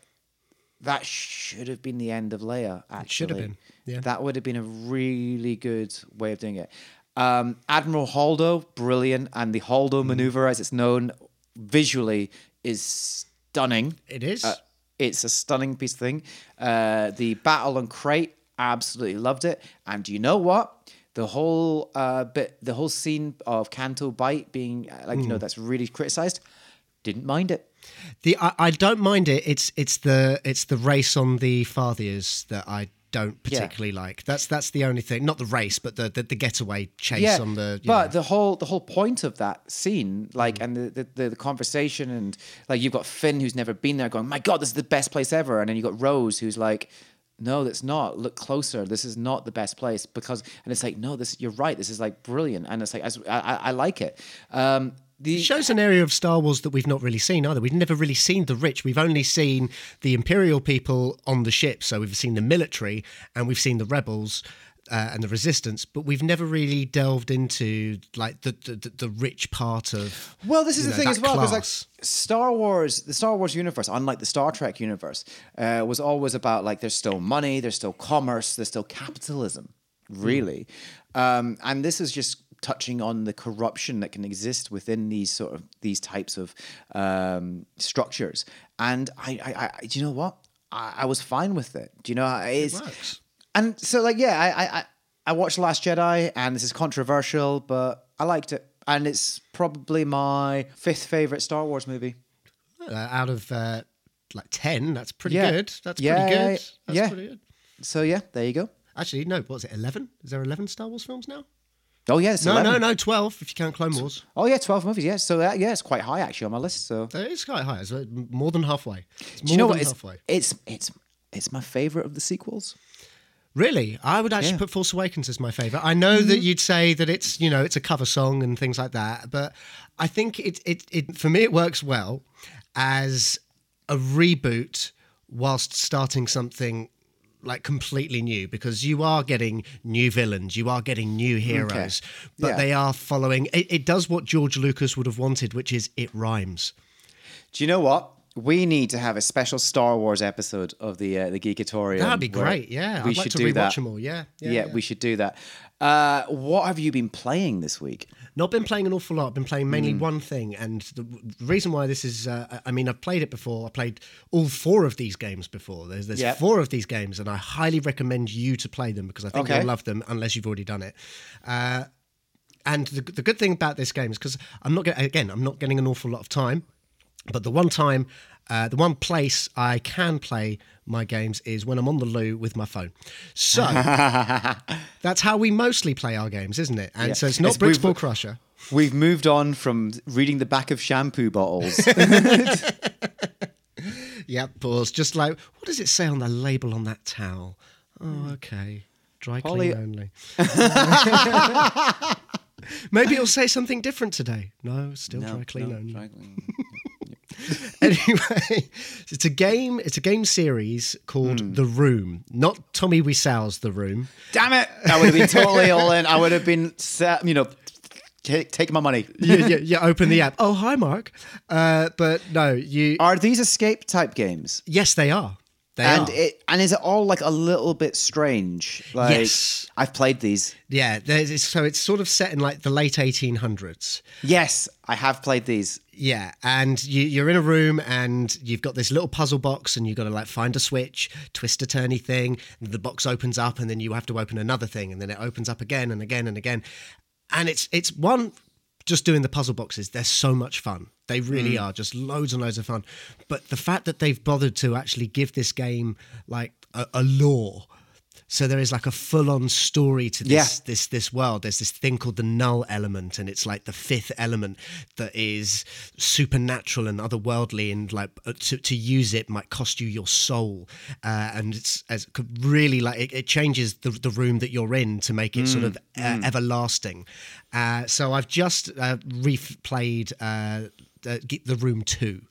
That should have been the end of Leia. Actually, should have been, yeah. That would have been a really good way of doing it. Um, Admiral Holdo, brilliant, and the Holdo Mm. maneuver, as it's known, visually is stunning. it is. Uh, it's a stunning piece of thing. Uh, the battle on Crait, absolutely loved it. And you know what? The whole uh, bit, the whole scene of Canto Bight being uh, like you Hmm. know that's really criticized. Didn't mind it. The I, I don't mind it. It's it's the it's the race on the Fathiers that I don't particularly like. That's that's the only thing. Not the race, but the the, the getaway chase Yeah, on the. but know. the whole the whole point of that scene, like, Hmm. and the, the the the conversation, and like you've got Finn who's never been there, going, "My God, this is the best place ever," and then you have got Rose who's like. No, that's not. Look closer. This is not the best place because, and it's like, no, this. You're right. This is like brilliant, and it's like, I, I, I like it. Um, the It shows an area of Star Wars that we've not really seen either. We've never really seen the rich. We've only seen the Imperial people on the ship. So we've seen the military and we've seen the rebels uh, and the resistance, but we've never really delved into like the the, the, rich part of. Well, this is the know, thing as well, because like. Star Wars, the Star Wars universe, unlike the Star Trek universe, uh, was always about like there's still money, there's still commerce, there's still capitalism, really, um, and this is just touching on the corruption that can exist within these sort of these types of um, structures. And I, I, I, do you know what? I, I was fine with it. Do you know? It's, works. and so like yeah, I I I- watched Last Jedi, and this is controversial, but I liked it. and it's probably my fifth favorite Star Wars movie. Uh, out of uh, like ten, that's pretty Yeah. good. That's Yeah, pretty good. That's yeah. pretty good. So yeah, there you go. Actually, no. What's it? Eleven? Is there eleven Star Wars films now? Oh yeah, it's No, 11. no, no. Twelve if you count Clone Wars. Oh yeah, twelve movies. Yeah, so that, yeah, it's quite high actually on my list. So it's quite high. It's uh, more than halfway. It's more do you know than what? It's, halfway. it's it's it's my favorite of the sequels. Really, I would actually Yeah. put Force Awakens as my favorite. I know that you'd say that it's you know it's a cover song and things like that, but I think it it, it for me it works well as a reboot whilst starting something like completely new because you are getting new villains, you are getting new heroes, but Yeah. they are following. It, it does what George Lucas would have wanted, which is it rhymes. Do you know what? We need to have a special Star Wars episode of the uh, the Geekatorium. That'd be great. Yeah, we I'd like should to do rewatch that. them all. Yeah, yeah, Yeah, yeah. we should do that. Uh, what have you been playing this week? Not been playing an awful lot. I've been playing mainly one thing, and the reason why this is, uh, I mean, I've played it before. I played all four of these games before. There's, there's Yep. four of these games, and I highly recommend you to play them because I think Okay. you'll love them unless you've already done it. Uh, and the, the good thing about this game is because I'm not get, again, I'm not getting an awful lot of time, but the one time, uh, the one place I can play my games is when I'm on the loo with my phone. So that's how we mostly play our games, isn't it? And Yeah. so it's not Bricks Ball Crusher. We've moved on from reading the back of shampoo bottles. Yep, pause. Just like, what does it say on the label on that towel? Oh, okay. Dry Poly- clean only. Maybe it'll say something different today. No, still dry clean no, only. dry clean. Anyway, it's a game. It's a game series called Hmm. The Room, not Tommy Wiseau's The Room. Damn it! I would have been totally all in. I would have been, set, you know, take, take my money. you, you, you open the app. Oh, hi, Mark. Uh, but no, you. Are these escape type games? Yes, they are. They and are. it and is it all like a little bit strange? Like Yes. I've played these. yeah, there's, so it's sort of set in like the late 1800s. Yes, I have played these. Yeah, and you, you're in a room and you've got this little puzzle box, and you've got to like find a switch, twist a turny thing. The box opens up, and then you have to open another thing, and then it opens up again and again and again. And it's it's one just doing the puzzle boxes. They're so much fun. They really mm. are just loads and loads of fun. But the fact that they've bothered to actually give this game like a, a lore. So there is like a full-on story to this Yeah. this this world. There's this thing called the null element, and it's like the fifth element that is supernatural and otherworldly, and like uh, to, to use it might cost you your soul. Uh, and it's as could really like it, it changes the the room that you're in to make it sort of uh, everlasting. Uh, so I've just uh, replayed uh, the, the Room Two.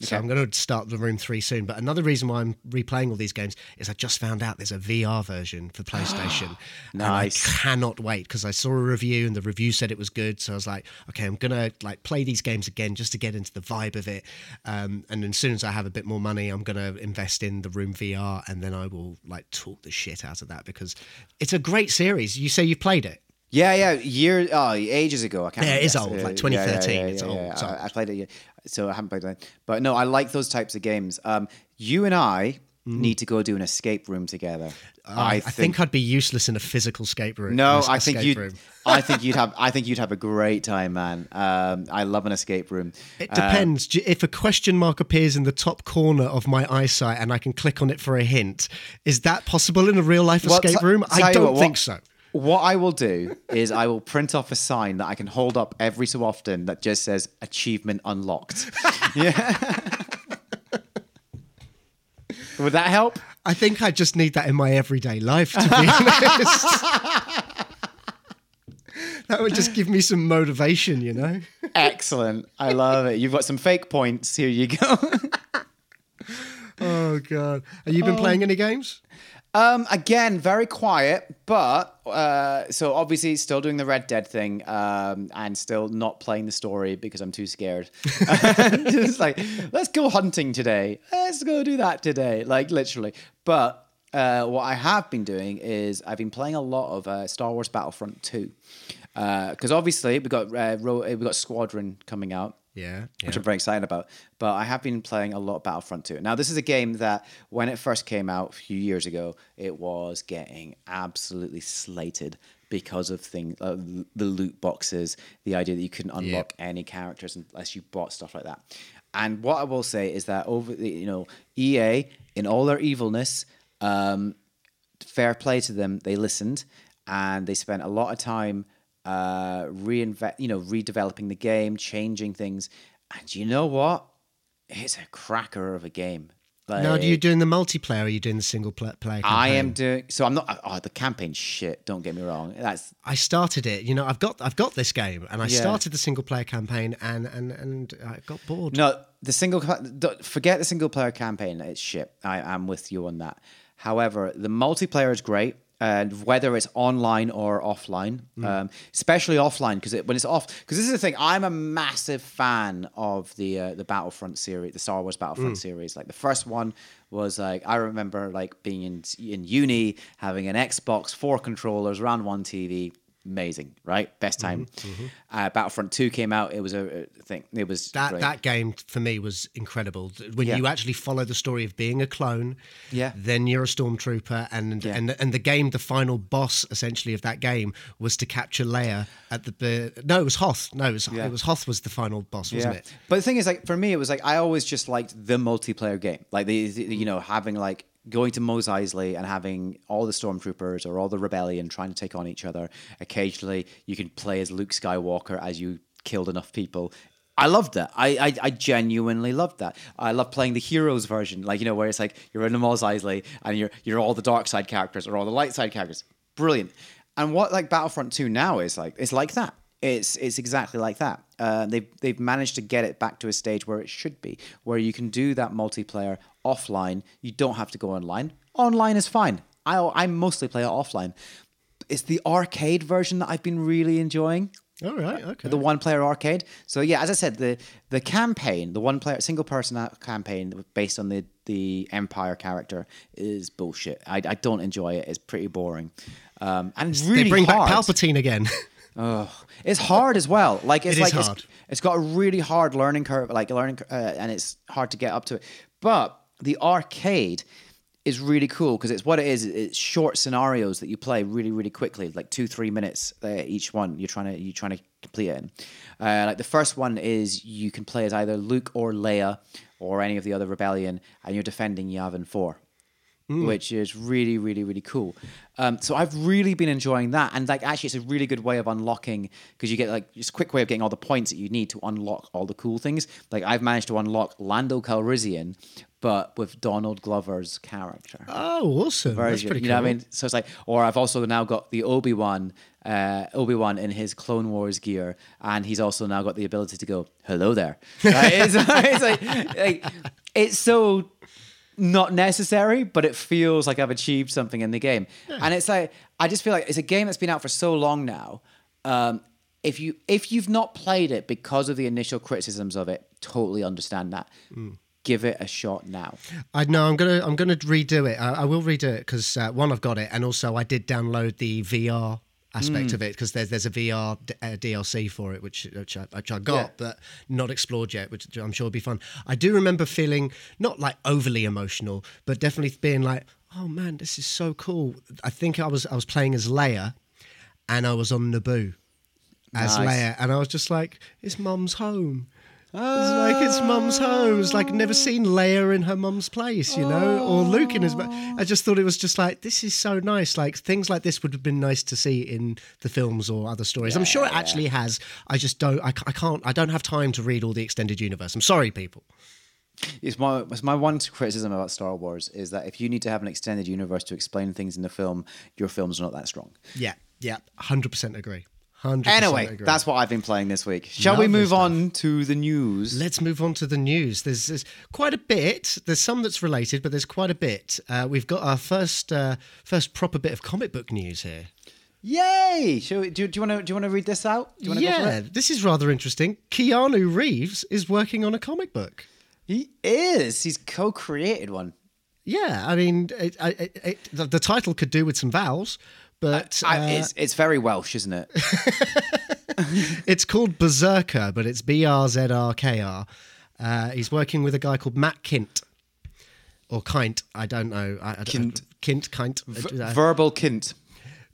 So I'm going to start the Room Three soon. But another reason why I'm replaying all these games is I just found out there's a VR version for PlayStation. Nice. I cannot wait because I saw a review and the review said it was good. So I was like, okay, I'm gonna like play these games again just to get into the vibe of it. Um, and as soon as I have a bit more money, I'm gonna invest in the Room VR and then I will like talk the shit out of that because it's a great series. You say you've played it. Yeah, yeah, year, oh, ages ago. I can't. Yeah, it is old, like Uh, yeah, yeah, 2013, yeah, it's old, so- I, I played it, yeah. so I haven't played that. But no, I like those types of games. Um, you and I need to go do an escape room together. I, I think, I'd be useless in a physical escape room. No, I think you. I think you'd have. I think you'd have a great time, man. Um, I love an escape room. It depends. Do you- if a question mark appears in the top corner of my eyesight and I can click on it for a hint, is that possible in a real life Well, escape t- room? I don't what, think so. What I will do is I will print off a sign that I can hold up every so often that just says "achievement unlocked." yeah. Would that help? I think I just need that in my everyday life, to be honest. that would just give me some motivation, you know? Excellent. I love it. You've got some fake points. Here you go. Oh, God. Have you been playing oh. any games? Um, again, very quiet, but uh, so obviously still doing the Red Dead thing, um, and still not playing the story because I'm too scared. Just like, let's go hunting today. Let's go do that today. Like literally. But uh, what I have been doing is I've been playing a lot of uh, Star Wars Battlefront 2. Because obviously we got uh, we got Squadron coming out, Yeah. which I'm very excited about. But I have been playing a lot of Battlefront 2. Now, this is a game that when it first came out a few years ago, it was getting absolutely slated because of things uh, the loot boxes, the idea that you couldn't unlock any characters unless you bought stuff like that. And what I will say is that over the you know EA in all their evilness, um, fair play to them, they listened and they spent a lot of time uh, reinvent, you know, redeveloping the game, changing things. And you know what? It's a cracker of a game. Like, now, are you doing the multiplayer? or Are you doing the single pla- player? I am doing. So I'm not. Oh, the campaign shit. Don't get me wrong. That's I started it. You know, I've got I've got this game, and I Yeah. started the single player campaign, and and and I got bored. no the single. Forget the single player campaign. It's shit. I am with you on that. However, the multiplayer is great. And whether it's online or offline, um, especially offline, because it, when it's off, because this is the thing, I'm a massive fan of the uh, the Battlefront series, the Star Wars Battlefront series. Like the first one was like I remember like being in in uni, having an Xbox, four controllers, around one TV, amazing, right? Best time. Uh, Battlefront Two came out. It was a, a thing. It was That great. that game for me was incredible. When Yeah. you actually follow the story of being a clone, Yeah. then you're a stormtrooper, and Yeah. and and the game, the final boss essentially of that game was to capture Leia at the. the no, it was Hoth. No, it was Yeah. it was Hoth was the final boss, wasn't it? But the thing is, like for me, it was like I always just liked the multiplayer game, like the, the- you know having like going to Mos Eisley and having all the stormtroopers or all the rebellion trying to take on each other. Occasionally, you can play as Luke Skywalker as you killed enough people. I loved that. I, I I genuinely loved that. I love playing the heroes version, like you know, where it's like you're in the Mos Eisley and you're you're all the dark side characters or all the light side characters. Brilliant. And what like Battlefront Two now is like, it's like that. It's it's exactly like that. Uh, they've they've managed to get it back to a stage where it should be, where you can do that multiplayer offline. You don't have to go online. Online is fine. I I mostly play it offline. It's the arcade version that I've been really enjoying All right, okay. the one player arcade. So yeah, as I said, the the campaign, the one player single person campaign based on the the Empire character is bullshit. I, I don't enjoy it. It's pretty boring, um, and it's really they bring hard. back Palpatine again. oh, It's hard as well. Like it's It like hard. It's, it's got a really hard learning curve, like learning, uh, and it's hard to get up to it. But the arcade is really cool because it's what it is. It's short scenarios that you play really, really quickly, like two, three minutes uh, each one. You're trying to you're trying to complete it. In. Uh, like the first one is you can play as either Luke or Leia or any of the other rebellion, and you're defending Yavin Four which is really, really, really cool. Um, so I've really been enjoying that, and like actually, it's a really good way of unlocking because you get like it's a quick way of getting all the points that you need to unlock all the cool things. Like I've managed to unlock Lando Calrissian, but with Donald Glover's character Oh, awesome! That's version. pretty you cool. know what I mean? So it's like, or I've also now got the Obi Wan, uh, Obi Wan in his Clone Wars gear, and he's also now got the ability to go, "Hello there." Right? it's, it's like, like, it's so not necessary, but it feels like I've achieved something in the game. And it's like I just feel like it's a game that's been out for so long now. Um, if you if you've not played it because of the initial criticisms of it, totally understand that. Give it a shot now. I know I'm gonna I'm gonna redo it. I, I will redo it because uh, one I've got it, and also I did download the VR aspect of it because there's there's a VR d- uh, DLC for it which which I, which I got Yeah. but not explored yet, which I'm sure will be fun. I do remember feeling not like overly emotional, but definitely being like, oh man, this is so cool. I think I was I was playing as Leia, and I was on Naboo as Nice. Leia, and I was just like, it's mum's home. It's like it's mum's home. It's like I've never seen Leia in her mum's place, you know, or Luke in his. I just thought it was just like this is so nice. Like things like this would have been nice to see in the films or other stories. I'm sure it actually has. I just don't. I, I can't. I don't have time to read all the extended universe. I'm sorry, people. It's my it's my one criticism about Star Wars is that if you need to have an extended universe to explain things in the film, your films are not that strong. Yeah, yeah, hundred percent agree. Hundred. Anyway, agree. that's what I've been playing this week. Shall Lovely we move stuff. on to the news? Let's move on to the news. There's, there's quite a bit. There's some that's related, but there's quite a bit. Uh, we've got our first uh, first proper bit of comic book news here. Yay! Shall we, do, do you want to do you want to read this out? Do you want to go for yeah, it? this is rather interesting. Keanu Reeves is working on a comic book. He is. He's co-created one. Yeah, I mean, it, it, it, the, the title could do with some vowels, but I, uh, it's it's very Welsh, isn't it? it's called Berserker, but it's B R Z R K R. Uh, he's working with a guy called Matt Kindt. Or Kint, I don't know. I, I, Kint. Kint, Kint. V- verbal kint.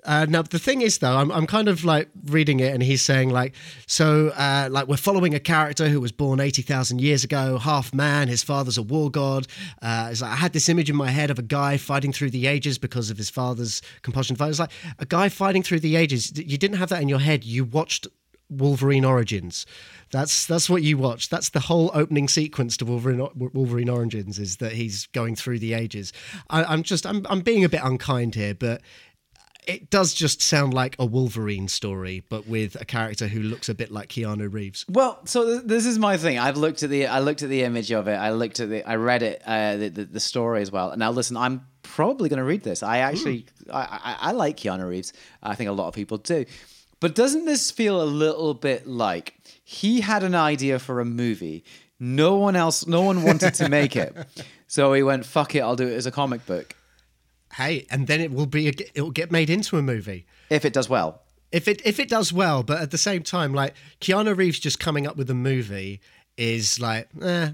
Uh, now the thing is, though, I'm, I'm kind of like reading it, and he's saying like, so uh, like we're following a character who was born eighty thousand years ago, half man. His father's a war god. Uh, it's like I had this image in my head of a guy fighting through the ages because of his father's compulsion. It's like a guy fighting through the ages. You didn't have that in your head. You watched Wolverine Origins. That's that's what you watch. That's the whole opening sequence to Wolverine Wolverine Origins is that he's going through the ages. I, I'm just I'm I'm being a bit unkind here, but it does just sound like a Wolverine story, but with a character who looks a bit like Keanu Reeves. Well, so th- this is my thing. I've looked at the I looked at the image of it. I looked at the I read it uh, the, the the story as well. Now listen, I'm probably going to read this. I actually I, I I like Keanu Reeves. I think a lot of people do. But doesn't this feel a little bit like he had an idea for a movie? No one else, no one wanted to make it. So he went, fuck it, I'll do it as a comic book. Hey, and then it will be it will get made into a movie. If it does well. If it if it does well, but at the same time, like Keanu Reeves just coming up with a movie is like, eh,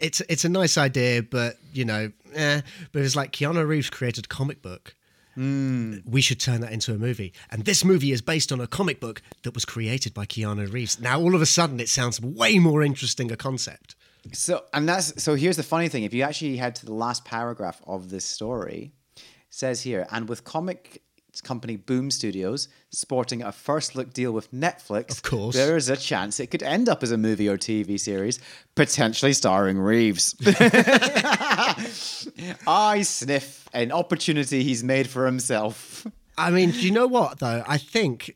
it's it's a nice idea, but you know, eh. But it's like Keanu Reeves created a comic book. We should turn that into a movie. And this movie is based on a comic book that was created by Keanu Reeves. Now, all of a sudden, it sounds way more interesting a concept. So and that's so here's the funny thing. If you actually head to the last paragraph of this story, it says here, and with comic company Boom Studios sporting a first look deal with Netflix, Of course. there is a chance it could end up as a movie or TV series, potentially starring Reeves. I sniff an opportunity he's made for himself. I mean, do you know what, though? I think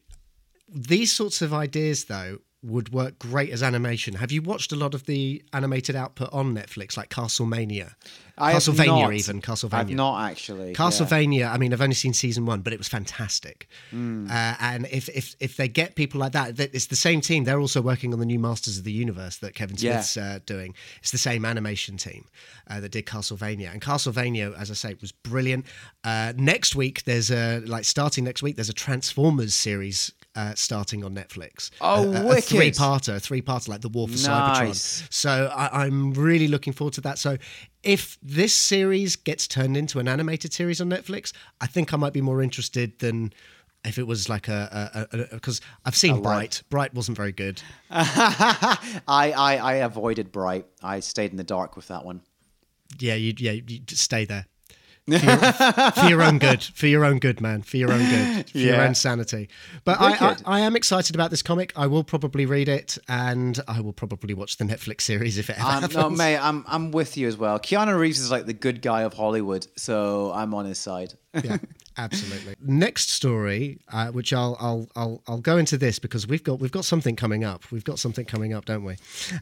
these sorts of ideas, though, would work great as animation. Have you watched a lot of the animated output on Netflix, like Castlemania? I Castlevania, not. even. Castlevania. I've not actually. yeah. Castlevania. I mean, I've only seen season one, but it was fantastic. Hmm. Uh, and if, if if they get people like that, that, it's the same team. They're also working on the new Masters of the Universe that Kevin Yeah. Smith's uh, doing. It's the same animation team uh, that did Castlevania. And Castlevania, as I say, was brilliant. Uh, next week, there's a like starting next week. There's a Transformers series. Uh, starting on Netflix. Oh, a, a, wicked. three-parter, a three-parter like the War for Cybertron. So I, I'm really looking forward to that. So if this series gets turned into an animated series on Netflix, I think I might be more interested than if it was like a because I've seen Bright. Bright wasn't very good. I, I I avoided Bright. I stayed in the dark with that one. Yeah, you yeah you stay there. For your, for your own good, for your own good, man, for your own good, for your own sanity. But I, I, I am excited about this comic. I will probably read it, and I will probably watch the Netflix series if it ever Um, happens. no, mate, I'm I'm with you as well. Keanu Reeves is like the good guy of Hollywood, so I'm on his side. Yeah, absolutely. Next story, uh, which I'll I'll I'll I'll go into this because we've got we've got something coming up. We've got something coming up, don't we?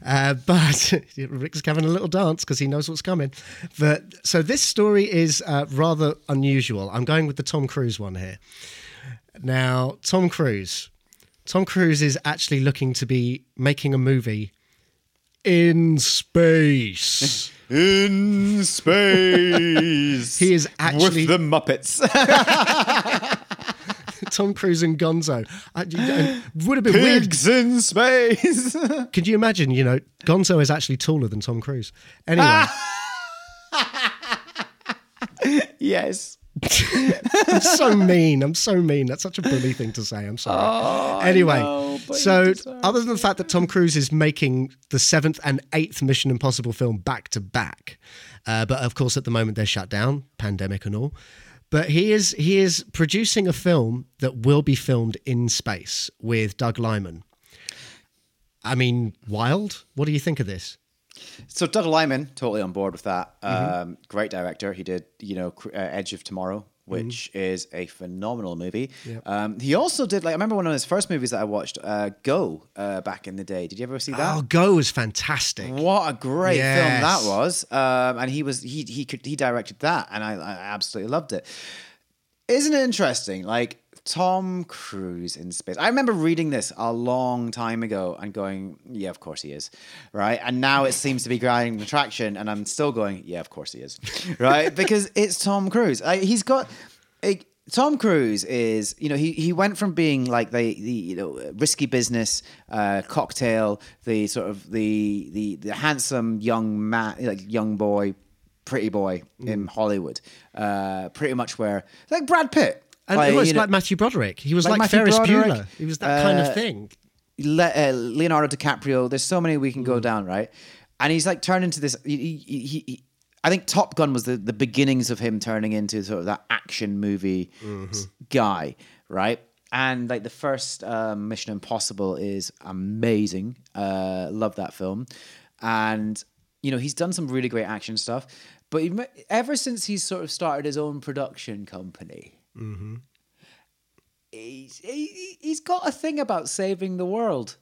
Uh, but Rick's having a little dance because he knows what's coming. But so this story is uh, rather unusual. I'm going with the Tom Cruise one here. Now, Tom Cruise. Tom Cruise is actually looking to be making a movie in space. In space, He is actually- with the Muppets. Tom Cruise and Gonzo. Uh, I, I- would have been weird Pigs in space. Could you imagine? You know, Gonzo is actually taller than Tom Cruise. Anyway, yes. I'm so mean. I'm so mean. That's such a bully thing to say. I'm sorry. anyway, know, so other than the fact that Tom Cruise is making the seventh and eighth Mission Impossible film back to back, uh, but of course at the moment they're shut down, pandemic and all. But he is he is producing a film that will be filmed in space with Doug Liman. I mean, wild. What do you think of this? So Doug Liman, totally on board with that. Mm-hmm. Um, great director. He did, you know, uh, Edge of Tomorrow, which Mm-hmm. is a phenomenal movie. Um, he also did, like, I remember one of his first movies that I watched, uh, Go, uh, back in the day. Did you ever see that? Oh, Go was fantastic. What a great film that was! Um, and he was he he could he directed that, and I, I absolutely loved it. Isn't it interesting? Like Tom Cruise in space. I remember reading this a long time ago and going, "Yeah, of course he is," right? And now it seems to be gaining traction, and I'm still going, "Yeah, of course he is," right? because it's Tom Cruise. I, he's got. A, Tom Cruise is, you know, he, he went from being like the, the you know risky business uh, cocktail, the sort of the the the handsome young man, like young boy, pretty boy in Hollywood, uh, pretty much where like Brad Pitt. And Like, it was you know- like Matthew Broderick. He was Like like, Ferris Broderick, Bueller. He was that kind uh, of thing. Le- uh, Leonardo DiCaprio. There's so many we can Mm. go down, right? And he's like turned into this. He, he, he, I think Top Gun was the, the beginnings of him turning into sort of that action movie Mm-hmm. guy, right? And like the first um, Mission Impossible is amazing. Uh, love that film, and you know he's done some really great action stuff. But ever since he's sort of started his own production company, Mm-hmm. he's he, he's got a thing about saving the world.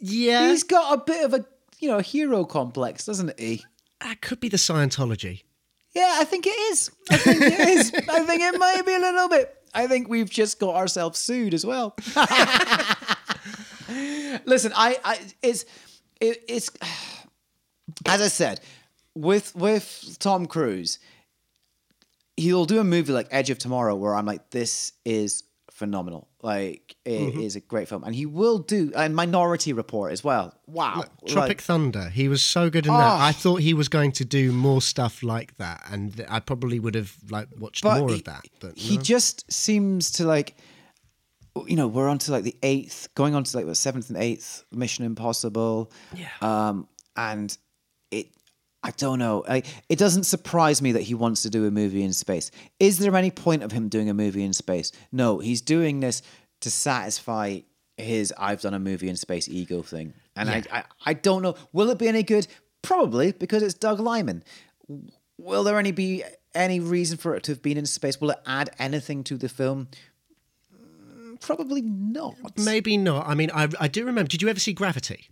Yeah, He's got a bit of a you know hero complex, doesn't he? that could be the Scientology. Yeah, I think it is. I think it is. I think it might be a little bit. I think we've just got ourselves sued as well. Listen, I, I it's it, it's as I said with with Tom Cruise, he'll do a movie like Edge of Tomorrow where I'm like, this is phenomenal. Like it is a great film, and he will do and Minority Report as well. Wow, Tropic Like- Thunder. He was so good in Oh. that. I thought he was going to do more stuff like that, and I probably would have like watched more he, of that. But he no. just seems to like you know we're on to like the eighth going on to like the seventh and eighth mission impossible Yeah. um and i don't know I, it doesn't surprise me that he wants to do a movie in space is there any point of him doing a movie in space no he's doing this to satisfy his i've done a movie in space ego thing and I, I i don't know will it be any good probably because it's doug liman will there any be any reason for it to have been in space? Will it add anything to the film? Mm, Probably not. maybe not. I mean, I I do remember. Did you ever see Gravity?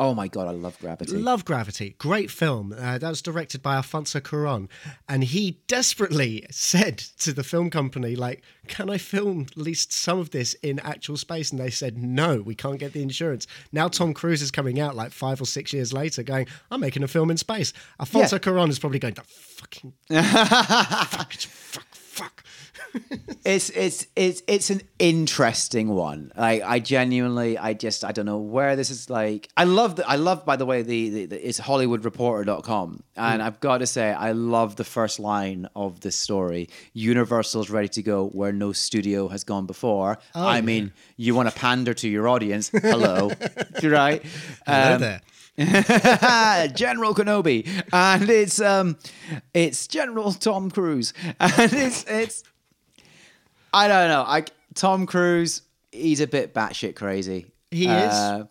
Oh my god, I love Gravity. Love Gravity. Great film. Uh, that was directed by Alfonso Cuarón. And he desperately said to the film company, like, can I film at least some of this in actual space? And they said, no, we can't get the insurance. Now Tom Cruise is coming out like five or six years later going, I'm making a film in space. Alfonso Yeah. Cuarón is probably going, "The fucking fuck, fuck, fuck. it's it's it's it's an interesting one. Like I genuinely, I just I don't know where this is. Like I love the I love by the way the, the, the it's HollywoodReporter.com and I've got to say I love the first line of this story. Universal's ready to go where no studio has gone before. I mean, you want to pander to your audience. Hello, right? Hello Um, there. General Kenobi, and it's um, it's General Tom Cruise, and it's it's. I don't know. I Tom Cruise, he's a bit batshit crazy. He is. Uh,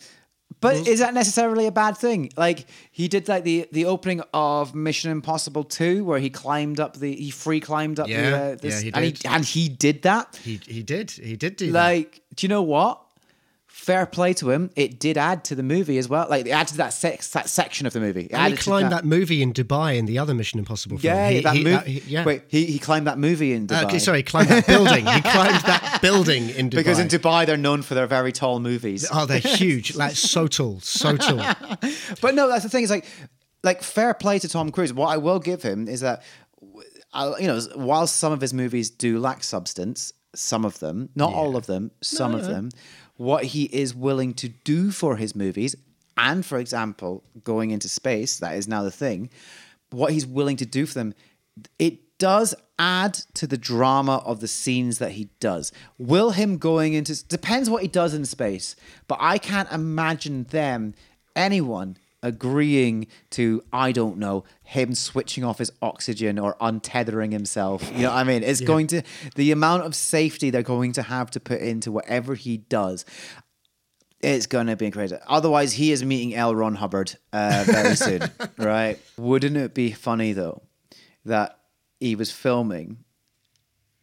but is that necessarily a bad thing? Like he did like the the opening of Mission Impossible Two, where he climbed up the he free climbed up Yeah, the uh, this, yeah, he and he did. and he did that. He, he did. He did do that. Like, do you know what? Fair play to him. It did add to the movie as well. Like, it added to that sex, that section of the movie. It And he climbed that. movie in Dubai in the other Mission Impossible film. Yeah, He- that he- movie. uh, he- yeah. Wait, he, he climbed that movie in Dubai. Uh, okay, sorry, climbed that building. He climbed that building in Dubai. Because in Dubai, they're known for their very tall movies. oh, they're huge, like so tall, so tall. But no, that's the thing. Is like, like fair play to Tom Cruise. What I will give him is that, you know, while some of his movies do lack substance, some of them, not all of them, some of them, what he is willing to do for his movies, and for example, going into space, that is now the thing. What he's willing to do for them, it does add to the drama of the scenes that he does. Will him going into depends what he does in space, but I can't imagine them anyone agreeing to I don't know him switching off his oxygen or untethering himself. You know what I mean? It's going to the amount of safety they're going to have to put into whatever he does. It's gonna be crazy. Otherwise, he is meeting L. Ron Hubbard uh, very soon, right? Wouldn't it be funny though that he was filming,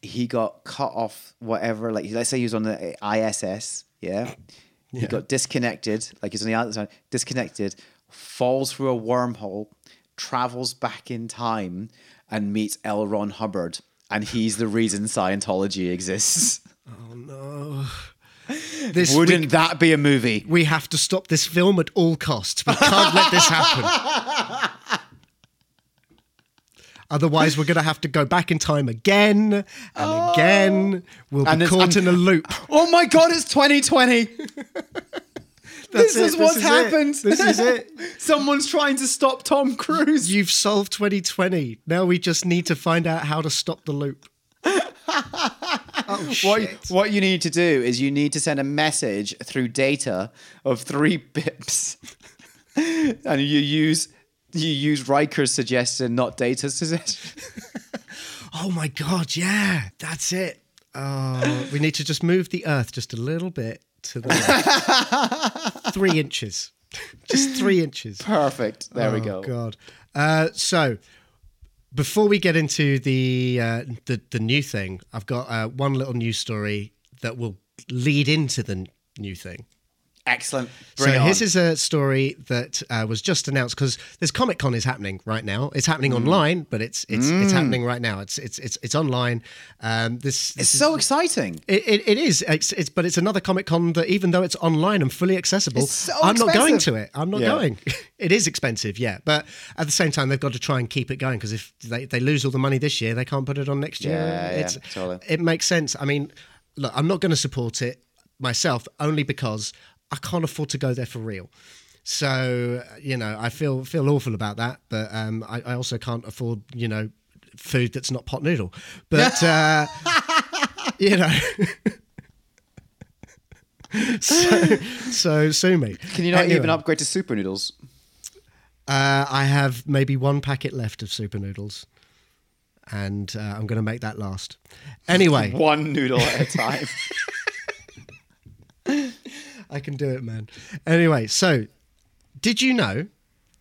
he got cut off whatever. Like let's say he was on the ISS, yeah. He got disconnected, like he's on the outside, disconnected, falls through a wormhole, travels back in time, and meets L. Ron Hubbard, and he's the reason Scientology exists. Oh no! This Wouldn't we, that be a movie? we have to stop this film at all costs. We can't let this happen. Otherwise, we're going to have to go back in time again and again. We'll And be caught and- in a loop. Oh my god, it's 2020. this That's is it, what's this is it, happened. this is it. Someone's trying to stop Tom Cruise. You've solved 2020. Now we just need to find out how to stop the loop. Oh, what shit. what you need to do is you need to send a message through data of three bips, and you use you use Riker's suggestion, not data's suggestion. Oh my god, yeah, that's it. Oh, we need to just move the Earth just a little bit to the left. three inches, just three inches. Perfect. There we Oh, go. God. Uh, so before we get into the uh, the the new thing, I've got uh, one little news story that will lead into the new thing. Excellent. So Bring it this is a story that uh, was just announced because this Comic Con is happening right now. It's happening Mm. online, but it's it's it's happening right now. It's it's it's it's online. Um, this It's this is- so exciting. it, it, it is. It's, it's but it's another Comic Con that even though it's online and fully accessible, so I'm not going to it. I'm not Yeah. going. it is expensive, yeah. But at the same time, they've got to try and keep it going because if they, they lose all the money this year, they can't put it on next year. Yeah, yeah, totally. It makes sense. I mean, look, I'm not going to support it myself only because I can't afford to go there for real. So you know, I feel feel awful about that, but um, I, I also can't afford you know food that's not pot noodle. But uh, you know. so, so sue me. Can you not Anyway, even upgrade to super noodles? Uh, I have maybe one packet left of super noodles, and uh, I'm going to make that last. Anyway, One noodle at a time. I can do it, man. Anyway, so did you know?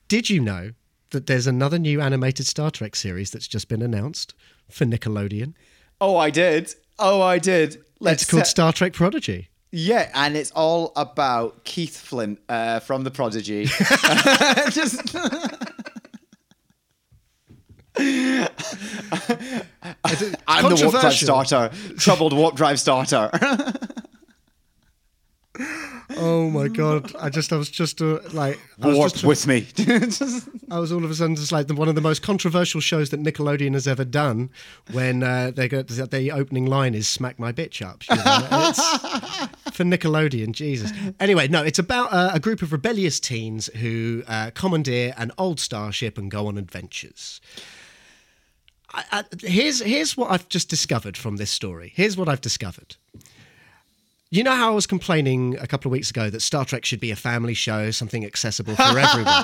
Did you know that there's another new animated Star Trek series that's just been announced for Nickelodeon? oh, I did. Oh, I did. Let's it's called set- Star Trek Prodigy. Yeah, and it's all about Keith Flint uh, from The Prodigy. Just I'm the warp drive starter, troubled warp drive starter. Oh my god! I just, I was just uh, like, I was, Warp just, with me. I was all of a sudden just like the, one of the most controversial shows that Nickelodeon has ever done. When uh, they go, the opening line is "Smack my bitch up." You know? It's- for Nickelodeon, Jesus. Anyway, no, it's about uh, a group of rebellious teens who uh, commandeer an old starship and go on adventures. I, I, here's here's what I've just discovered from this story. Here's what I've discovered. You know how I was complaining a couple of weeks ago that Star Trek should be a family show, something accessible for everyone.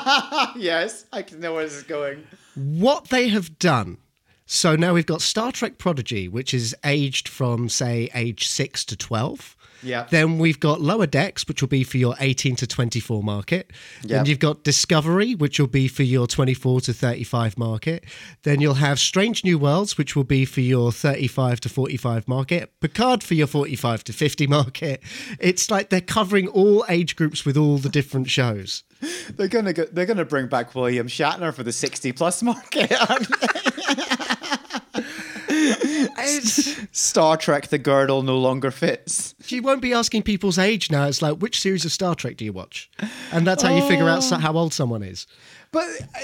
yes, I can know where this is going. what they have done. So now we've got Star Trek Prodigy, which is aged from, say, age 6 to 12. Yeah. Then we've got Lower Decks, which will be for your 18 to 24 market. Then you've got Discovery, which will be for your 24 to 35 market. Then you'll have Strange New Worlds, which will be for your 35 to 45 market. Picard for your 45 to 50 market. It's like they're covering all age groups with all the different shows. They're gonna go, they're gonna bring back William Shatner for the sixty plus market. aren't they? It's. Star Trek: The Girdle no longer fits. You won't be asking people's age now. It's like, which series of Star Trek do you watch? And that's how you figure out how old someone is. But uh,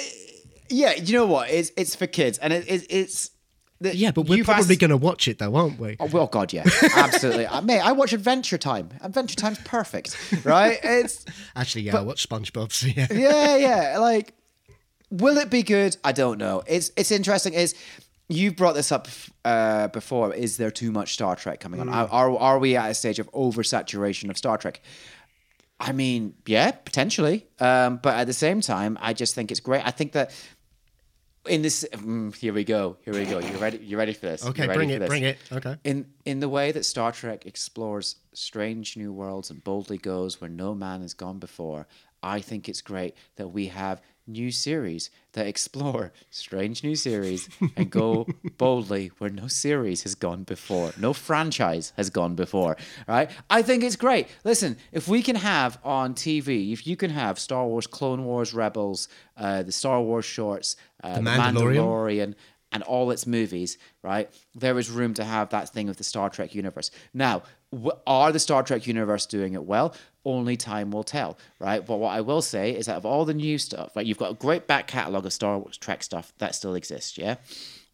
yeah, you know what? It's it's for kids, and it, it, it's the, Yeah, but we're probably asked- going to watch it, though, aren't we? Oh, well, God, yeah, absolutely. I mate, I watch Adventure Time. Adventure Time's perfect, right? It's Actually, yeah, I watch SpongeBob. So yeah. yeah, yeah. Like, will it be good? I don't know. It's it's interesting. Is you've brought this up uh, before? Is there too much Star Trek coming on? Are are we at a stage of oversaturation of Star Trek? I mean, yeah, potentially. Um, but at the same time, I just think it's great. I think that in this, mm, here we go, here we go. You ready? You ready for this? Okay, You bring it, this? bring it. Okay. In in the way that Star Trek explores strange new worlds and boldly goes where no man has gone before, I think it's great that we have new series that explore strange new series and go boldly where no series has gone before, no franchise has gone before. Right? I think it's great. Listen, if we can have on TV, if you can have Star Wars, Clone Wars, Rebels, uh, the Star Wars shorts, uh, the, Mandalorian. Mandalorian and all its movies, right? There is room to have that thing of the Star Trek universe. Now, are the Star Trek universe doing it well? Only time will tell, right? But what I will say is that of all the new stuff, right, you've got a great back catalogue of Star Trek stuff that still exists, yeah?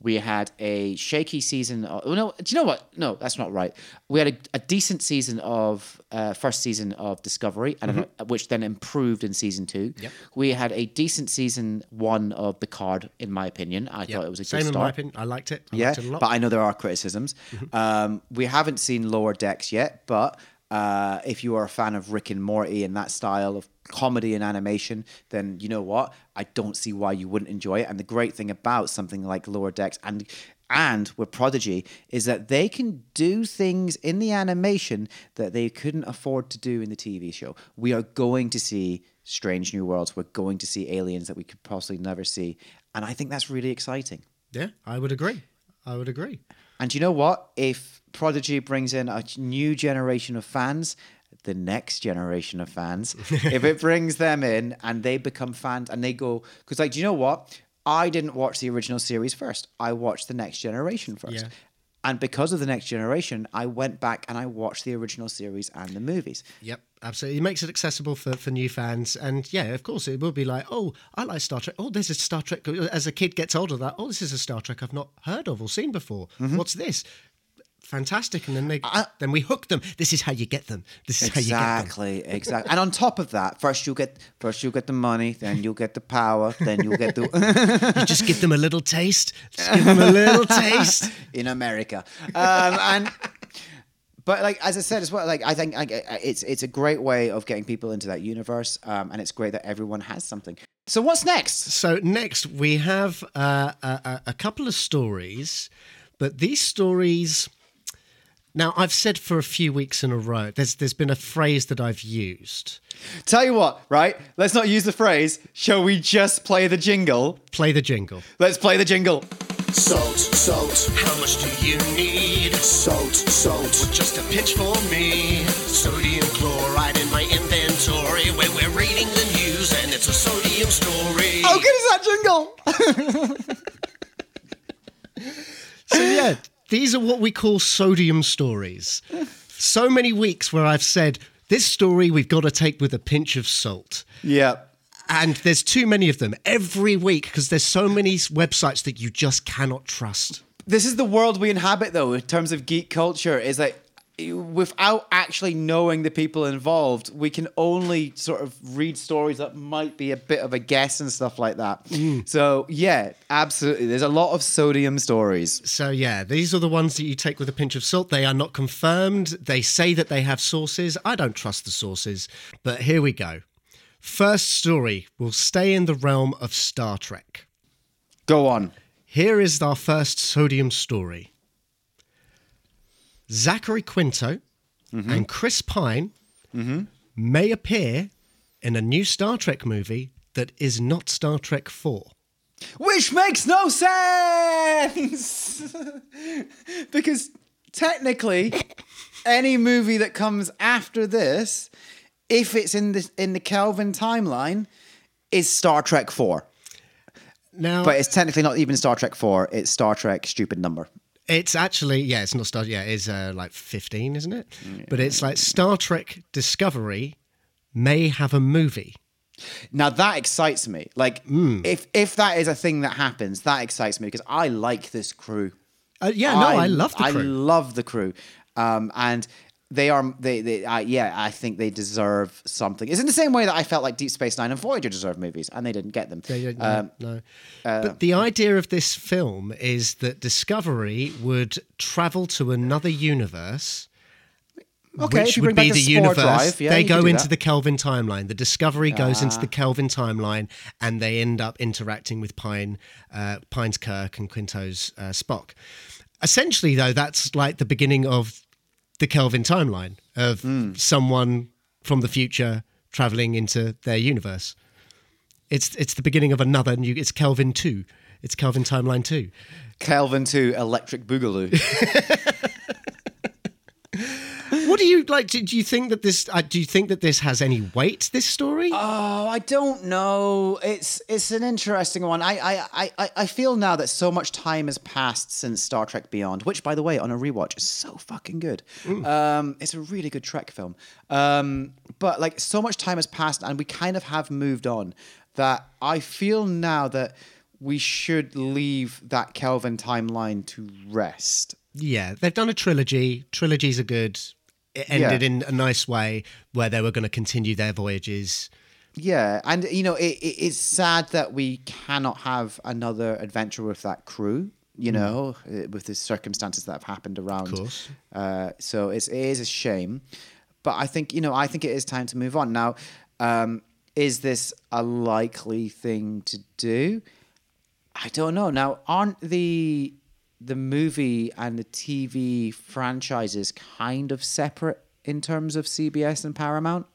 We had a shaky season. Of, oh, no, do you know what? No, that's not right. We had a, a decent season of uh, first season of Discovery, and Mm-hmm. which then improved in season two. Yep. We had a decent season one of Picard, in my opinion. I thought it was a Same good in start. my opinion. I liked it. I Yeah, liked it a lot. but I know there are criticisms. Um, we haven't seen Lower Decks yet, but uh, if you are a fan of Rick and Morty and that style of comedy and animation, then you know what? I don't see why you wouldn't enjoy it. And the great thing about something like Lower Decks and and with Prodigy is that they can do things in the animation that they couldn't afford to do in the TV show. We are going to see strange new worlds. We're going to see aliens that we could possibly never see, and I think that's really exciting. yeah, I would agree. I would agree. And you know what? If Prodigy brings in a new generation of fans, the next generation of fans, if it brings them in and they become fans and they go, because like, do you know what? I didn't watch the original series first. I watched the next generation first. Yeah. And because of the next generation, I went back and I watched the original series and the movies. Yep, absolutely. It makes it accessible for, for new fans. And yeah, of course, it will be like, oh, I like Star Trek. Oh, there's a Star Trek. As a kid gets older, that, oh, this is a Star Trek I've not heard of or seen before. Mm-hmm. What's this? Fantastic. And then they then we hook them. This is how you get them. This is how you get them. Exactly, exactly. And on top of that, first you get first you get the money, then you'll get the power, then you'll get the You just give them a little taste. Just give them a little taste. in America. Um, and but like as I said as well, like I think I, I- it's it's a great way of getting people into that universe, um, and it's great that everyone has something. So what's next? So next we have uh, a, a couple of stories, but these stories. Now I've said for a few weeks in a row. There's there's been a phrase that I've used. Tell you what, right? Let's not use the phrase. Shall we just play the jingle? Play the jingle. Let's play the jingle. Salt, salt, How much do you need? salt, salt. Just a pinch for me. Sodium chloride in my inventory where we're reading the news and it's a sodium story. How good is that jingle? So yeah, these are what we call sodium stories. So many weeks where I've said this story we've got to take with a pinch of salt. yeah. And there's too many of them every week because there's so many websites that you just cannot trust. This is the world we inhabit, though, in terms of geek culture. Is like without actually knowing the people involved, we can only sort of read stories that might be a bit of a guess and stuff like that. Mm. So yeah, absolutely. There's a lot of sodium stories. So yeah, these are the ones that you take with a pinch of salt. They are not confirmed. They say that they have sources. I don't trust the sources. But here we go. First story will stay in the realm of Star Trek. Go on. Here is our first sodium story. Zachary Quinto and Chris Pine may appear in a new Star Trek movie that is not Star Trek 4. Which makes no sense because technically, any movie that comes after this, if it's in the in the Kelvin timeline, is Star Trek Four. Now, But it's technically not even Star Trek Four. It's Star Trek Stupid Number. It's actually yeah, it's not Star. Yeah, it's uh, like fifteen, isn't it? But it's like Star Trek Discovery may have a movie. Now that excites me. Like if if that is a thing that happens, that excites me because I like this crew. Uh, yeah, no, I, love the I crew. love the crew, um, and they are they they uh, yeah. I think they deserve something. It's in the same way that I felt like Deep Space Nine and Voyager deserve movies, and they didn't get them. Yeah, yeah, no, Um, no. but the idea of this film is that Discovery would travel to another universe. okay, which would be the universe. Drive, yeah, they go into that. the Kelvin timeline. The Discovery goes into Ah. the Kelvin timeline, and they end up interacting with Pine, uh, Pine's Kirk and Quinto's uh, Spock. Essentially, though, that's like the beginning of the Kelvin timeline of Hmm. someone from the future traveling into their universe. It's it's the beginning of another new. It's Kelvin two. It's Kelvin timeline two. Kelvin two, Electric Boogaloo. What do you like? Do, do you think that this? Uh, do you think that this has any weight? This story? Oh, I don't know. It's it's an interesting one. I I, I, I- I feel now that so much time has passed since Star Trek Beyond, which by the way, on a rewatch is so fucking good. Um, it's a really good Trek film. Um, but like so much time has passed and we kind of have moved on that I feel now that we should leave that Kelvin timeline to rest. Yeah, they've done a trilogy. Trilogies are good. It ended Yeah. in a nice way where they were going to continue their voyages. Yeah, and you know it, it, it's sad that we cannot have another adventure with that crew. You know, uh, with the circumstances that have happened around. Of course. Uh, so it's, it is a shame, but I think you know I think it is time to move on now. Um, is this a likely thing to do? I don't know. Now, aren't the the movie and the TV franchises kind of separate in terms of CBS and Paramount?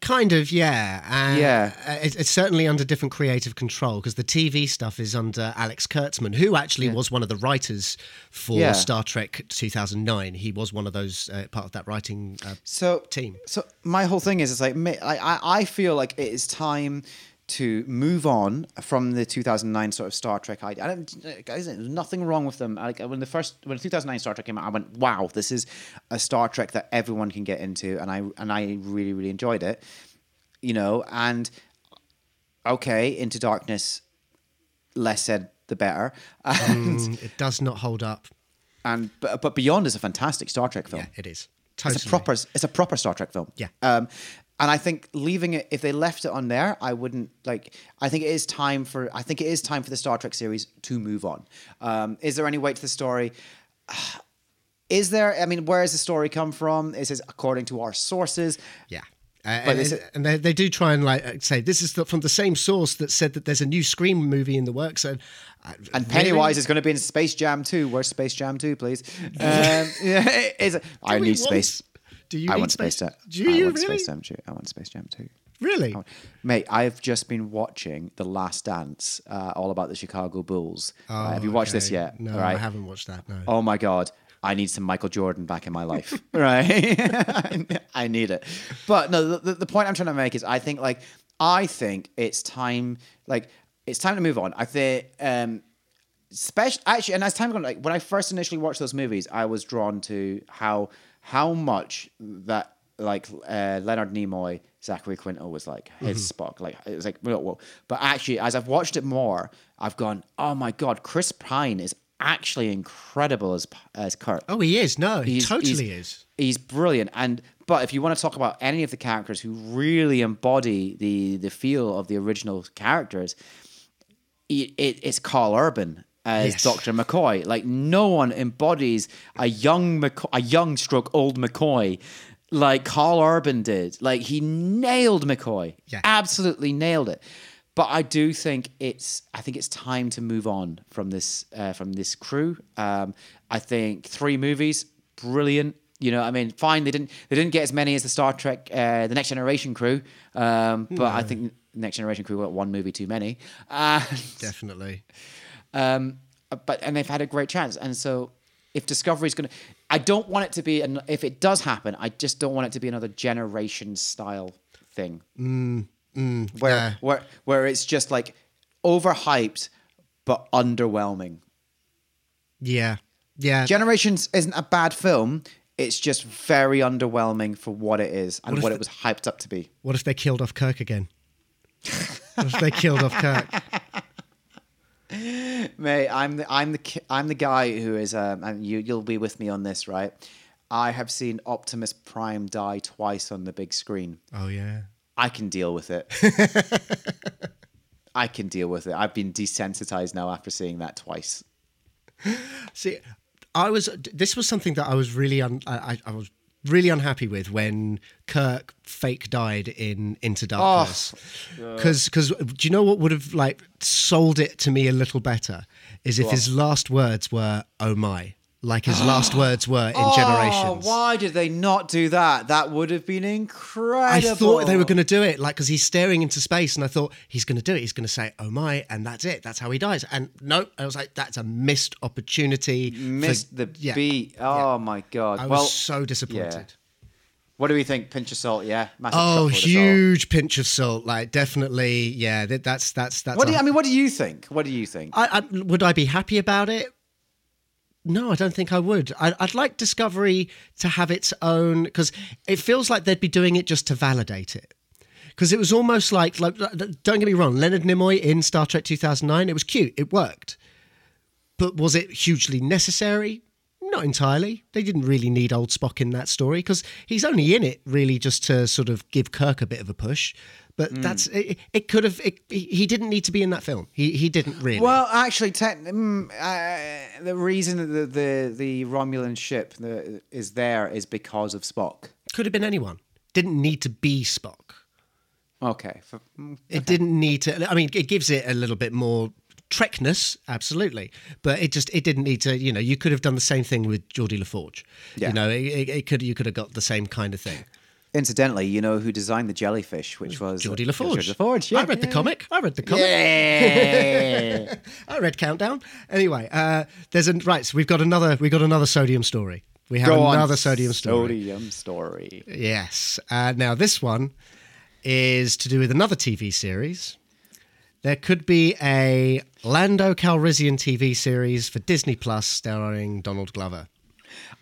Kind of, yeah. Uh, Yeah. uh, It's, it's certainly under different creative control because the TV stuff is under Alex Kurtzman, who actually was one of the writers for Yeah. Star Trek 2009. He was one of those uh, part of that writing uh, so team. So my whole thing is, it's like I, I I feel like it is time to move on from the 2009 sort of Star Trek idea. I don't, guys, there's nothing wrong with them. Like when the first when 2009 Star Trek came out, I went, wow, this is a Star Trek that everyone can get into, and I and I really really enjoyed it. You know, and okay, Into Darkness, less said the better. And, Mm, it does not hold up. and but, but Beyond is a fantastic Star Trek film. Yeah, it is. Totally. It's a proper it's a proper Star Trek film. Yeah. Um and I think leaving it if they left it on there, I wouldn't like I think it is time for I think it is time for the Star Trek series to move on. Um is there any weight to the story? Is there I mean where does the story come from? Is it according to our sources? Yeah. Uh, and it- and they, they do try and like uh, say this is the, from the same source that said that there's a new Scream movie in the works. And, uh, And really? Pennywise is going to be in Space Jam 2. Where's Space Jam 2, please? Um, yeah, is it, I need space. Do you I want Space Jam. Do I you want really? Space Jam 2. I want Space Jam 2. Really? Oh, Mate, I've just been watching The Last Dance, uh, all about the Chicago Bulls. Uh, have you watched this yet? No, Right. I haven't watched that. No. Oh my God. I need some Michael Jordan back in my life. right? I need it. But no, the, the point I'm trying to make is I think, like, I think it's time, like, it's time to move on. I think, um, special actually, and as time gone, like when I first initially watched those movies, I was drawn to how how much that like uh, Leonard Nimoy, Zachary Quinto was like his Spock. Like it was like. But actually, as I've watched it more, I've gone, oh my god, Chris Pine is actually incredible as as Kirk. Oh, he is. No, he He's- totally he's- is. He's brilliant, and but if you want to talk about any of the characters who really embody the the feel of the original characters, it, it, it's Karl Urban as Yes. Doctor McCoy. Like no one embodies a young McCoy, a young stroke old McCoy like Karl Urban did. Like he nailed McCoy, Yeah. absolutely nailed it. But I do think it's I think it's time to move on from this uh, from this crew. Um, I think three movies, brilliant. You know, I mean, fine. They didn't they didn't get as many as the Star Trek, uh, the Next Generation crew, um, but I think Next Generation crew got one movie too many. Uh, Definitely. Um, but and they've had a great chance. And so, if Discovery's going to, I don't want it to be. An, if it does happen, I just don't want it to be another generation style thing. where yeah. where where it's just like overhyped but underwhelming. Yeah. Yeah. Generations isn't a bad film. It's just very underwhelming for what it is and What what, the- it was hyped up to be. what if they killed off Kirk again? what if they killed off Kirk? Mate, I'm the I'm the I'm the guy who is um, and you you'll be with me on this, right? I have seen Optimus Prime die twice on the big screen. Oh yeah. I can deal with it. I can deal with it. I've been desensitized now after seeing that twice. See, I was. This was something that I was really. Un, I, I- I was really unhappy with when Kirk fake died in Into Darkness. Oh, because, because do you know what would have like sold it to me a little better? Is if his last words were "Oh my," like his last words were in Generations. Oh, why did they not do that? That would have been incredible. I thought they were going to do it, like because he's staring into space, and I thought he's going to do it. He's going to say "Oh my," and that's it. That's how he dies. And no, I was like, that's a missed opportunity. for- missed the yeah. beat. Oh my god. I was well, so disappointed. what do we think? Pinch of salt, yeah. Massive Oh, cupful of salt. huge pinch of salt! Like definitely, yeah. That, that's that's that's. What do you, I mean? What do you think? What do you think? I, I, would I be happy about it? No, I don't think I would. I, I'd like Discovery to have its own because it feels like they'd be doing it just to validate it. because it was almost like like don't get me wrong, Leonard Nimoy in Star Trek 2009, it was cute, it worked, but was it hugely necessary? Not entirely. They didn't really need old Spock in that story because he's only in it really just to sort of give Kirk a bit of a push. But Hmm. that's it. It could have. It, he he didn't need to be in that film. He he didn't really. Well, actually, tech, mm, uh, the reason that the, the the Romulan ship the, is there is because of Spock. could have been anyone. Didn't need to be Spock. Okay. For, mm, It didn't need to. I mean, it gives it a little bit more Trekness, absolutely, but it just it didn't need to. You know, you could have done the same thing with Geordi LaForge. Yeah. You know, it, it, it could you could have got the same kind of thing. Incidentally, you know who designed the jellyfish, which was Geordi uh, LaForge. Geordi LaForge. Yeah, I read the comic. I read the comic. Yeah. I read Countdown. Anyway, uh, there's a right. So we've got another. We've got another sodium story. We have Go on, another sodium story. Sodium story. Yes. Uh, now, this one is to do with another TV series. There could be a Lando Calrissian TV series for Disney Plus starring Donald Glover.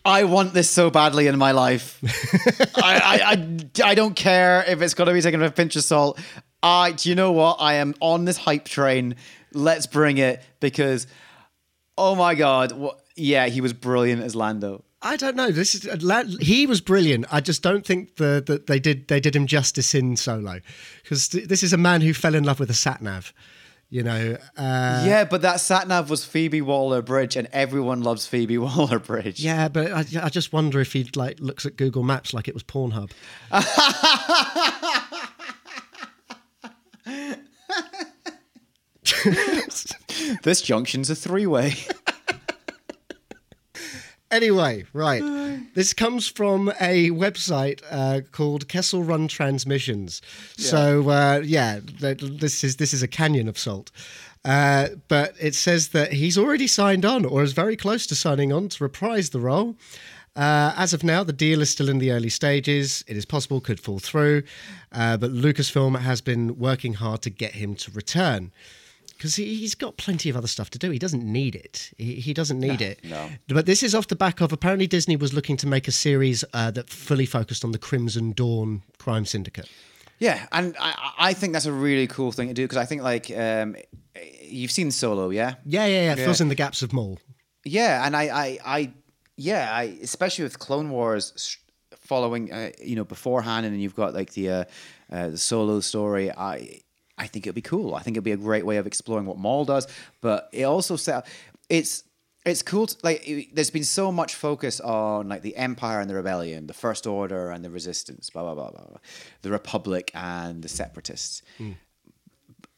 I want this so badly in my life. I, I, I, I don't care if it's got to be taken with a pinch of salt. I, do you know what? I am on this hype train. Let's bring it because, oh my god, what? Yeah, he was brilliant as Lando. I don't know. This is uh, La- he was brilliant. I just don't think the, that they did they did him justice in Solo because th- this is a man who fell in love with a sat nav. You know, uh, yeah, but that sat nav was Phoebe Waller Bridge, and everyone loves Phoebe Waller Bridge. yeah, but I, I just wonder if he like looks at Google Maps like it was Pornhub. This junction's a three way. Anyway, right. This comes from a website uh, called Kessel Run Transmissions. So uh, yeah, th- this is this is a canyon of salt. Uh, but it says that he's already signed on, or is very close to signing on to reprise the role. Uh, as of now, the deal is still in the early stages. It is possible could fall through, uh, but Lucasfilm has been working hard to get him to return because he, he's got plenty of other stuff to do. He doesn't need it. He, he doesn't need it. no. But this is off the back of apparently Disney was looking to make a series uh, that fully focused on the Crimson Dawn crime syndicate. Yeah, and I, I think that's a really cool thing to do because I think like um, you've seen Solo, yeah, Yeah, yeah, yeah. It Yeah. fills in the gaps of Maul. yeah, and I, I, I yeah, I especially with Clone Wars following, uh, you know, beforehand, and then you've got like the uh, uh, the Solo story. I, I think it'd be cool. I think it'd be a great way of exploring what Maul does, but it also set it's. It's cool. To, like, it- there's been so much focus on like the Empire and the Rebellion, the First Order and the Resistance, blah blah blah blah, blah. the Republic and the Separatists. Hmm.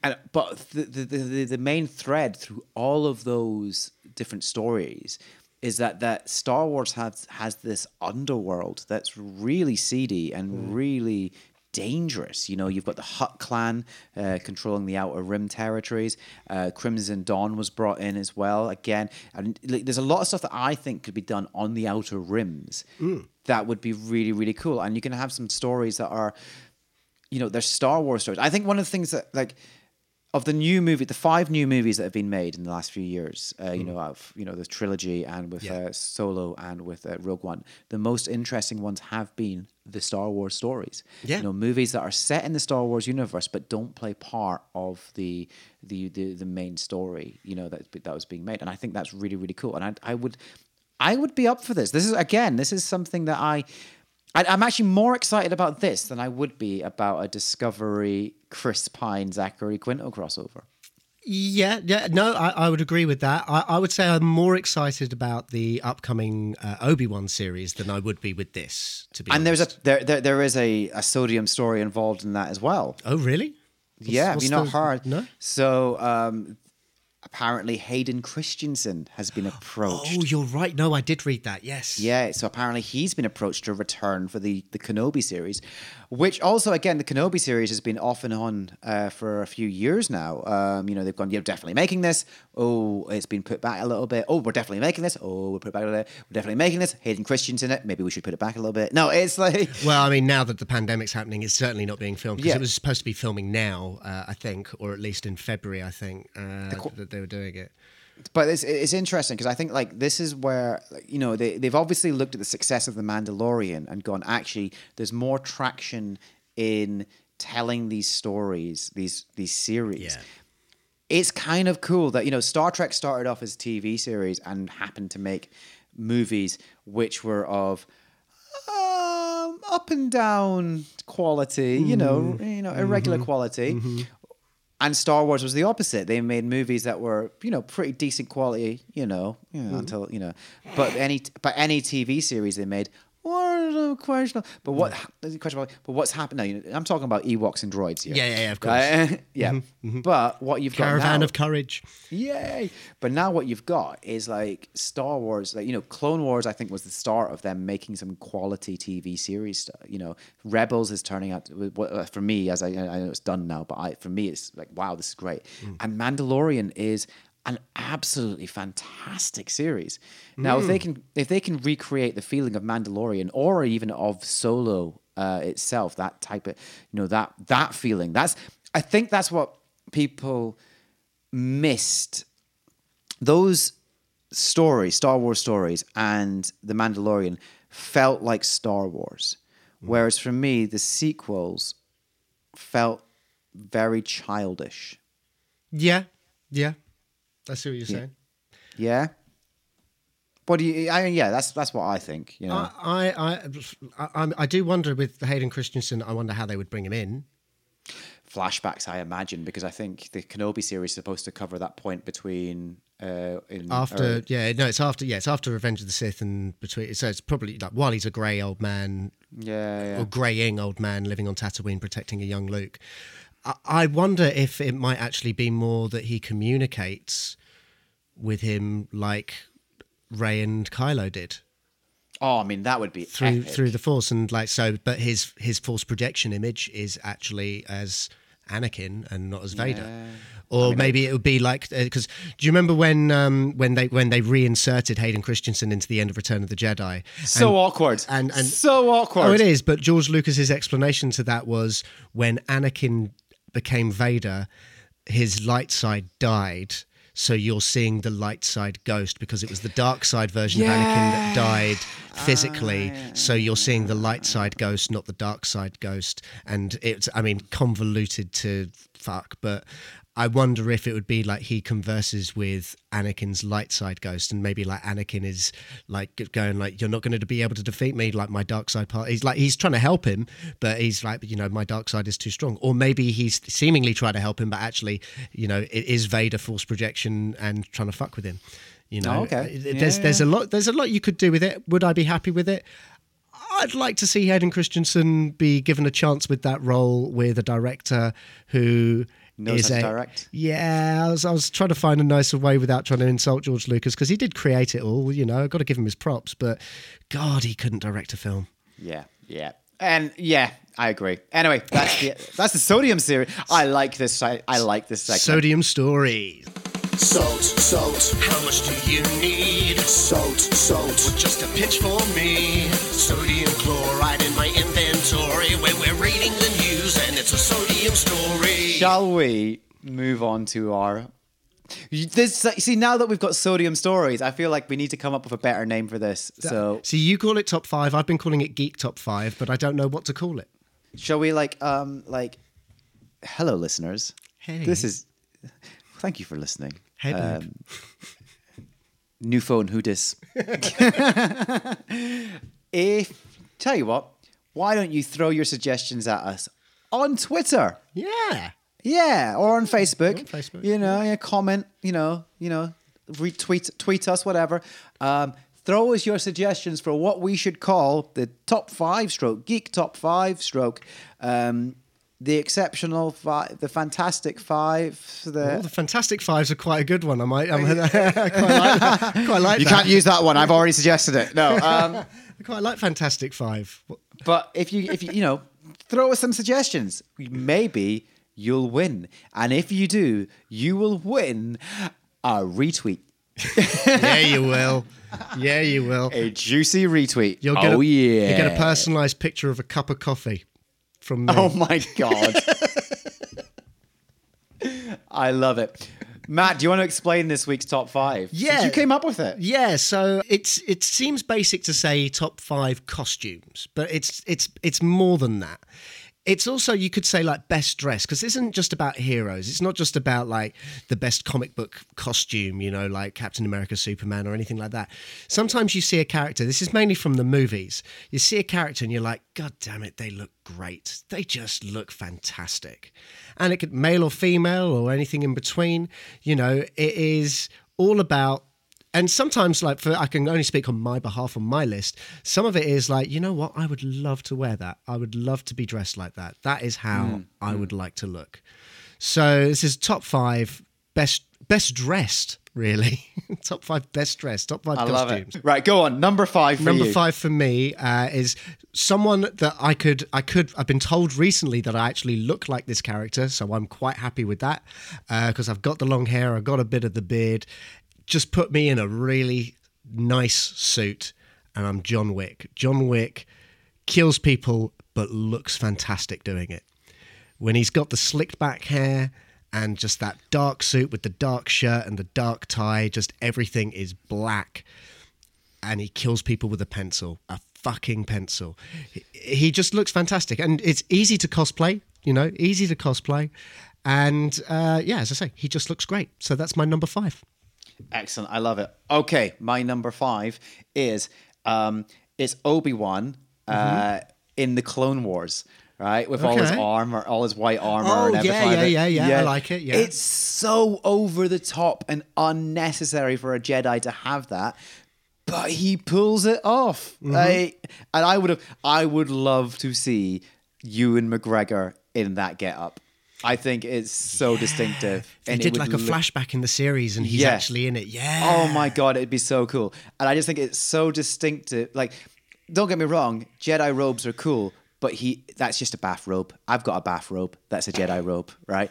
And but the, the the the main thread through all of those different stories is that that Star Wars has has this underworld that's really seedy and hmm. really dangerous. You know, you've got the Hutt clan uh, controlling the Outer Rim territories. Uh, Crimson Dawn was brought in as well. Again, and like, there's a lot of stuff that I think could be done on the Outer Rims that would be really really cool. And you can have some stories that are you know, they're Star Wars stories. I think one of the things that like of the new movie, the five new movies that have been made in the last few years, uh, you know, of you know the trilogy and with. Yeah. uh, Solo and with uh, Rogue One, the most interesting ones have been the Star Wars stories. Yeah. you know, movies that are set in the Star Wars universe but don't play part of the the the, the main story. You know that that was being made, and I think that's really really cool. And I I would I would be up for this. This is again, this is something that I. I- I'm actually more excited about this than I would be about a Discovery Chris Pine Zachary Quinto crossover. Yeah, yeah, no, I, I would agree with that. I, I would say I'm more excited about the upcoming uh, Obi Wan series than I would be with this. To be And there's honest. a there there, there is a, a sodium story involved in that as well. oh really? What's- yeah, what's you not the- heard? No. So um, apparently Hayden Christensen has been approached. Oh, you're right. No, I did read that. Yes. Yeah, so apparently he's been approached to return for the, the Kenobi series, which also, again, the Kenobi series has been off and on uh, for a few years now. Um, you know, they've gone, you're definitely making this. Oh, it's been put back a little bit. Oh, we're definitely making this. Oh, we're put back a little bit. We're definitely making this. Hayden Christian's in it. Maybe we should put it back a little bit. No, it's like, Well, I mean, now that the pandemic's happening, it's certainly not being filmed because Yeah. it was supposed to be filming now, uh, I think, or at least in February, I think, uh, that they were doing it. but it's it's interesting because I think like this is where you know they they've obviously looked at the success of the Mandalorian and gone actually there's more traction in telling these stories, these these series. Yeah. It's kind of cool that you know Star Trek started off as a TV series and happened to make movies which were of um, up and down quality, you know, mm-hmm. you know, mm-hmm. irregular quality. Mm-hmm. And Star Wars was the opposite. They made movies that were, you know, pretty decent quality, you know, you know mm-hmm. until you know. But any but any TV series they made were questionable. But what mm. questionable? But what's happened now? You know, I'm talking about Ewoks and droids here. Yeah, yeah, yeah, of course. Right? yeah. Mm-hmm, mm-hmm. But what you've got Caravan of Courage. Yay! But now what you've got is like Star Wars, like you know, Clone Wars. I think was the start of them making some quality TV series. Stuff. You know, Rebels is turning out what- uh, for me as I, I know it's done now, but I, for me it's like wow, this is great. Mm. And Mandalorian is an absolutely fantastic series. Now, if they can if they can recreate the feeling of Mandalorian or even of Solo uh, itself, that type of you know that that feeling. That's I think that's what people missed those stories, Star Wars stories, and The Mandalorian felt like Star Wars. Whereas for me, the sequels felt very childish. Yeah, yeah. I see what you're saying. Yeah. What do you? I mean, yeah, that's that's what I think. You know, I, I, I, I, I do wonder with Hayden Christensen. I wonder how they would bring him in. flashbacks, I imagine, because I think the Kenobi series is supposed to cover that point between uh, in After, or- yeah, no, it's after, yeah, it's after Revenge of the Sith and between. So it's probably like while he's a grey old man yeah, yeah. or greying old man living on Tatooine protecting a young Luke. I, I wonder if it might actually be more that he communicates with him like Rey and Kylo did Oh, I mean, that would be through epic. through the Force, and like so, but his his Force projection image is actually as Anakin and not as Vader. Or maybe it would be like because do you remember when um, when they when they reinserted Hayden Christensen into the end of Return of the Jedi? so And- awkward and- and- so awkward. Oh, it is. But George Lucas's explanation to that was when Anakin became Vader, his light side died. So you're seeing the light side ghost because it was the dark side version of Anakin that died ah, physically. so you're seeing the light side ghost, not the dark side ghost. And it's, I mean, convoluted to fuck. But I wonder if it would be like he converses with Anakin's light side ghost, and maybe like Anakin is like going like, "You're not going to be able to defeat me." Like my dark side part, he's like he's trying to help him, but he's like, you know, my dark side is too strong. Or maybe he's seemingly trying to help him, but actually, you know, it is Vader force projection and trying to fuck with him. You know, Oh, okay. There's Yeah, there's a lot there's a lot you could do with it. Would I be happy with it? I'd like to see Hayden Christensen be given a chance with that role with a director who Knows is how a- direct. Yeah, I was, I was trying to find a nicer way without trying to insult George Lucas because he did create it all. You know, I've got to give him his props, but God, he couldn't direct a film. Yeah, yeah, and yeah, I agree. Anyway, that's the that's the sodium series. I like this. I, I like this segment. Sodium Stories. Salt, salt, How much do you need? salt, salt. Just a pinch for me. Sodium chloride in my inventory. Where we're reading the Shall we move on to our? This see now that we've got sodium stories, I feel like we need to come up with a better name for this. So See, you call it top five. I've been calling it Geek Top Five, but I don't know what to call it. shall we like um like, hello listeners. Hey. This is. Thank you for listening. Hey. Um, new phone, who dis? if tell you what, why don't you throw your suggestions at us on Twitter? Yeah. Yeah, or on Facebook. On Facebook, You know, yeah, comment, you know, you know, retweet tweet us, whatever. Um, throw us your suggestions for what we should call the top five stroke, geek top five stroke, um, the exceptional five, the fantastic five, the Well, the Fantastic Fives are quite a good one. I might, I'm, I quite like that. Quite like You that. can't use that one. I've already suggested it. No. Um, I quite like Fantastic Five. but if you if you you know, throw us some suggestions. Maybe you'll win. And if you do, you will win a retweet. Yeah, you will. Yeah, you will. A juicy retweet. You'll get oh a, yeah. You get a personalised picture of a cup of coffee from me. Oh my god. I love it. Matt, do you want to explain this week's top five? Yeah. you came up with it. Yeah, so it's it seems basic to say top five costumes, but it's it's it's more than that. It's also you could say like best dress because this isn't just about heroes. It's not just about like the best comic book costume, you know, like Captain America, Superman, or anything like that. Sometimes you see a character. This is mainly from the movies. You see a character and you're like, God damn it, they look great. They just look fantastic, and it could male or female or anything in between. You know, it is all about and sometimes like for i can only speak on my behalf on my list some of it is like you know what i would love to wear that i would love to be dressed like that that is how mm, i mm. would like to look so this is top five best best dressed really top five best dressed top five I love costumes it. Right, go on. Number five for Number you. five for me uh, is someone that I could, I could, I've been told recently that I actually look like this character, so I'm quite happy with that uh, because I've got the long hair, I've got a bit of the beard. Just put me in a really nice suit, and I'm John Wick. John Wick kills people, but looks fantastic doing it. When he's got the slicked back hair and just that dark suit with the dark shirt and the dark tie, just everything is black and he kills people with a pencil, a fucking pencil. He, just looks fantastic, and it's easy to cosplay. You know, easy to cosplay, and uh, yeah, as I say, he just looks great. So that's my number five. Excellent. I love it. Okay, my number five is um, it's Obi Wan uh, in the Clone Wars. Right, with all his Mm-hmm. Armor, all his white armor, Oh, and yeah, everything. yeah, yeah, yeah, I like it, yeah. it's so over the top and unnecessary for a Jedi to have that, but he pulls it off. Mm-hmm. Like, and I would have, I would love to see Ewan McGregor in that get up. I think it's so distinctive. They and it did like a look- flashback in the series, and he's Yeah. actually in it. Yeah. Oh my god, it'd be so cool. And I just think it's so distinctive. Like, don't get me wrong, Jedi robes are cool, but he that's just a bathrobe. I've got a bathrobe. That's a Jedi robe, right?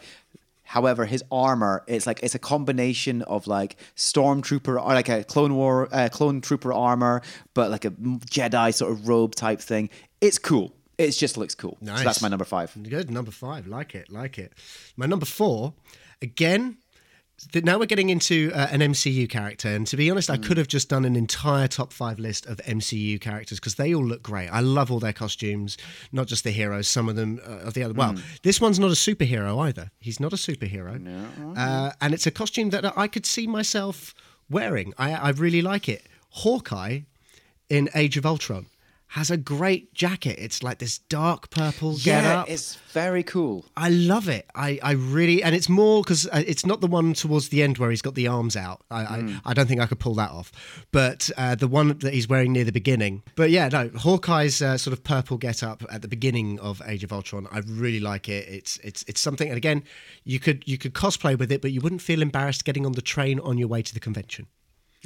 However, his armor, it's like it's a combination of like stormtrooper or like a clone war, uh, clone trooper armor, but like a Jedi sort of robe type thing. It's cool. It just looks cool. Nice. So that's my number five. Good number five. Like it. Like it. My number four, again. th- Now we're getting into uh, an MCU character, and to be honest, I Hmm. could have just done an entire top five list of MCU characters because they all look great. I love all their costumes, not just the heroes. Some of them uh, are the other. Well, Hmm. this one's not a superhero either. He's not a superhero, uh, and it's a costume that I could see myself wearing. I, I really like it. Hawkeye in Age of Ultron has a great jacket. It's like this dark purple get Yeah, up. it's very cool. I love it. I, I really, and it's more because it's not the one towards the end where he's got the arms out. I, Hmm. I, I don't think I could pull that off. But uh, the one that he's wearing near the beginning. But yeah, no, Hawkeye's uh, sort of purple get up at the beginning of Age of Ultron. I really like it. It's it's it's something. And again, you could you could cosplay with it, but you wouldn't feel embarrassed getting on the train on your way to the convention.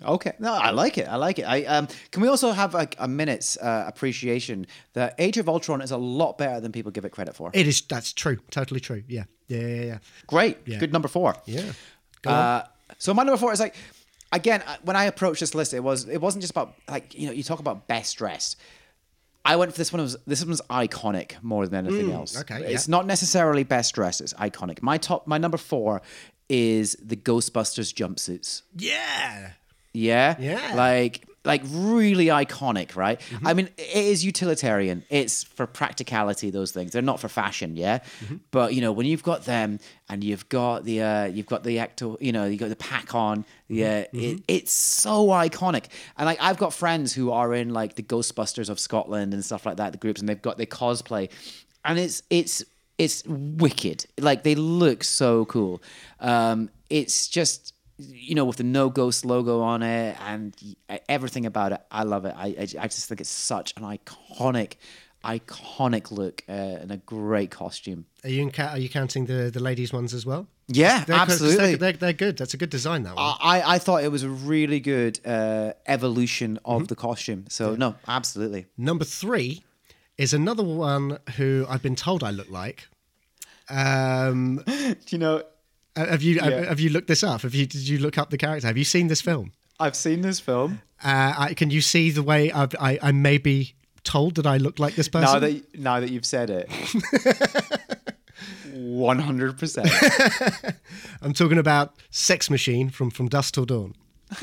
Okay, no, I like it. I like it. I um, can we also have a, a minute's uh, appreciation that Age of Ultron is a lot better than people give it credit for. It is. That's true. Totally true. Yeah. Yeah. Yeah. yeah. Great, Yeah. good number four. Yeah. Uh, so my number four is like, again, uh, when I approached this list, it was it wasn't just about like you know you talk about best dressed. I went for this one. Was this one's iconic more than anything else? Mm, okay, it's yeah. not necessarily best dressed. It's iconic. My top, my number four is the Ghostbusters jumpsuits. Yeah. Yeah. Yeah. Mm-hmm. Like like really iconic, right? I mean, it is utilitarian. It's for practicality. Those things they're not for fashion, yeah. Mm-hmm. But you know, when you've got them and you've got the uh, you've got the actor, you know, you got the pack on, yeah, Mm-hmm. it, it's so iconic. And like, I've got friends who are in like the Ghostbusters of Scotland and stuff like that, the groups, and they've got their cosplay, and it's it's it's wicked. Like they look so cool. Um, it's just you know with the no ghost logo on it and everything about it. I love it. I I, just think it's such an iconic, iconic look uh, and a great costume. Are you in are you counting the the ladies ones as well? Yeah, They're, absolutely. They're, they're, they're good. That's a good design. That one. I, I thought it was a really good uh, evolution of the costume. So no, absolutely. Number three is another one who I've been told I look like. Um, Do you know? Uh, have you have, Yeah. have you looked this up? Have you did you look up the character? Have you seen this film? I've seen this film. Uh, I, can you see the way I've, I I may be told that I look like this person? Now that now that you've said it, one hundred percent. I'm talking about Sex Machine from From Dusk Till Dawn.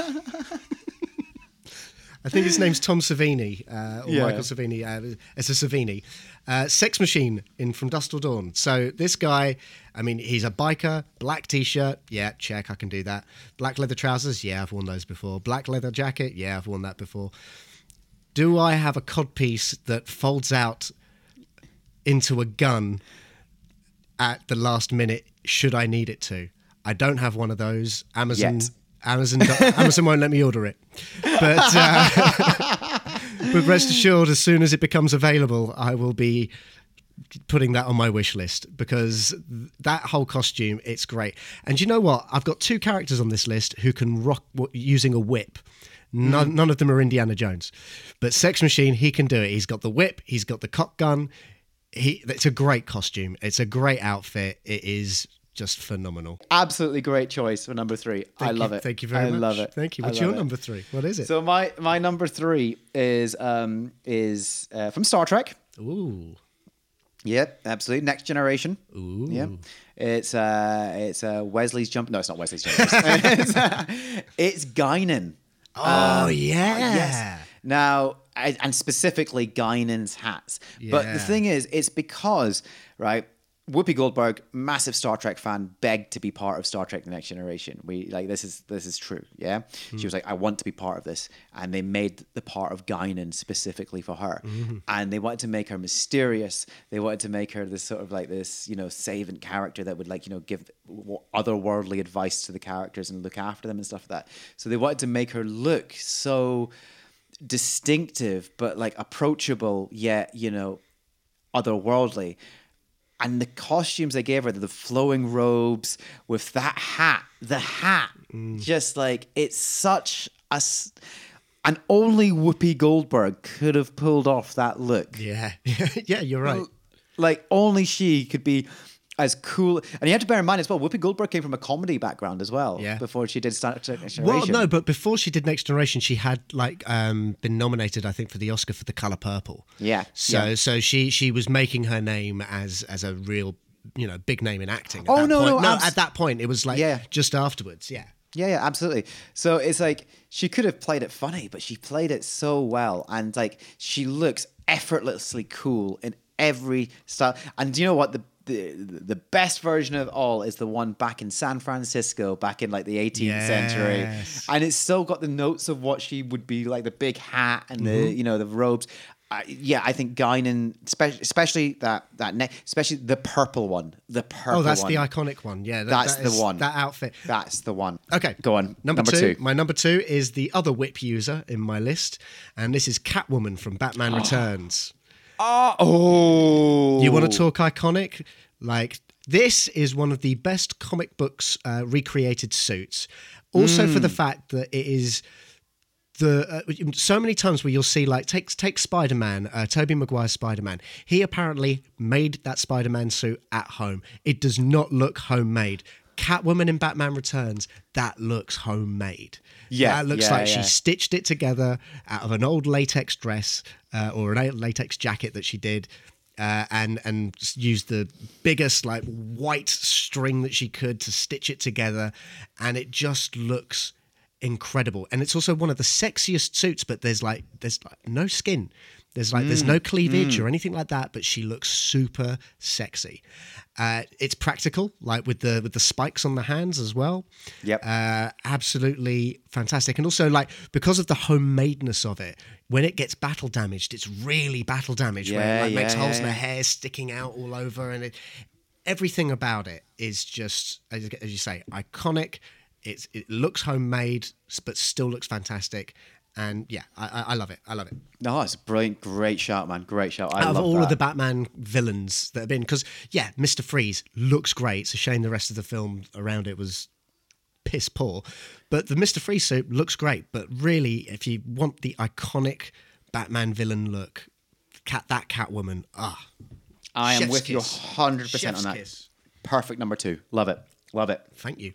I think his name's Tom Savini uh, or Yeah. Michael Savini. Uh, it's a Savini. Uh, Sex Machine in From Dusk Till Dawn. So this guy, I mean, he's a biker, black t-shirt. Yeah, check, I can do that. Black leather trousers. Yeah, I've worn those before. Black leather jacket. Yeah, I've worn that before. Do I have a codpiece that folds out into a gun at the last minute? Should I need it to? I don't have one of those. Amazon. Yet. Amazon. Amazon won't let me order it. But. Uh, but rest assured, as soon as it becomes available, I will be putting that on my wish list because that whole costume, it's great. And you know what? I've got two characters on this list who can rock using a whip. None, mm. none of them are Indiana Jones, but Sex Machine, he can do it. He's got the whip, he's got the cock gun. He, it's a great costume. It's a great outfit. It is just phenomenal. Absolutely great choice for number three. I Thank you- love it. Thank you very I much. I love it. Thank you. What's your it. number three? What is it? So my my number three is um is uh, from Star Trek. Ooh. Yep, absolutely. Next generation. Ooh. Yep. It's uh it's uh Wesley's jump. No, it's not Wesley's jump. it's, uh, it's Guinan. Oh yeah. Yes. Now, and specifically Guinan's hats. But the thing is, it's because, right, Whoopi Goldberg, massive Star Trek fan, begged to be part of Star Trek: The Next Generation. We like this is this is true, yeah. She was like, I want to be part of this, and they made the part of Guinan specifically for her, mm-hmm. and they wanted to make her mysterious. They wanted to make her this sort of like this, you know, savant character that would like you know give otherworldly advice to the characters and look after them and stuff like that. So they wanted to make her look so distinctive but like approachable yet you know otherworldly and the costumes they gave her the flowing robes with that hat the hat Mm. just like it's such a and only whoopi goldberg could have pulled off that look Yeah. yeah, you're right. like only she could be as cool and you have to bear in mind as well whoopi goldberg came from a comedy background as well Yeah. before she did Star Next Well, no, but before she did Next Generation, she had like um, been nominated, I think, for the Oscar for The Color Purple. Yeah, So, yeah. so she she was making her name as as a real, you know, big name in acting. At Oh, that no, point. no, no. abs- At that point, it was like Yeah. just afterwards. Yeah. Yeah, yeah, absolutely. So it's like she could have played it funny, but she played it so well, and like she looks effortlessly cool in every style. And do you know what the the, the best version of all is the one back in San Francisco, back in like the 18th century, and it's still got the notes of what she would be like the big hat and the Mm-hmm. you know the robes. Uh, yeah, I think Guinan, especially, especially that that neck, especially the purple one, the purple. Oh, that's one. the iconic one. Yeah, that- That's that the one. That outfit. That's the one. Okay, go on. Number, two, My number two is the other whip user in my list, and this is Catwoman from Batman Returns. Oh, You want to talk iconic? Like this is one of the best comic books uh, recreated suits. Also for the fact that it is the uh, so many times where you'll see like take take Spider Man, uh, Tobey Maguire's Spider Man. He apparently made that Spider Man suit at home. It does not look homemade. Catwoman in Batman Returns, that looks homemade. Yeah, that looks yeah, like she stitched it together out of an old latex dress uh, or an old latex jacket that she did. Uh, and and used the biggest like white string that she could to stitch it together, and it just looks incredible. And it's also one of the sexiest suits. But there's like there's like no skin, there's like there's Mm, no cleavage or anything like that. But she looks super sexy. Uh, it's practical, like with the with the spikes on the hands as well. Yep. Uh, absolutely fantastic. And also, like, because of the homemadeness of it, when it gets battle damaged, it's really battle damaged, where Yeah, it like, makes yeah, holes yeah, in the hair sticking out all over. And it, everything about it is just, as as you say, iconic. It's, it looks homemade, but still looks fantastic. And yeah, I, I- love it. I love it. No, it's a brilliant, great shout, man. Great shout. I Out of love all that. of the Batman villains that have been, because yeah, Mister Freeze looks great. It's a shame the rest of the film around it was piss poor, but the Mister Freeze suit looks great. But really, if you want the iconic Batman villain look, cat that Catwoman, ah, I am Chef's with you kiss. 100 percent on that. kiss. Perfect number two. Love it. Love it. thank you.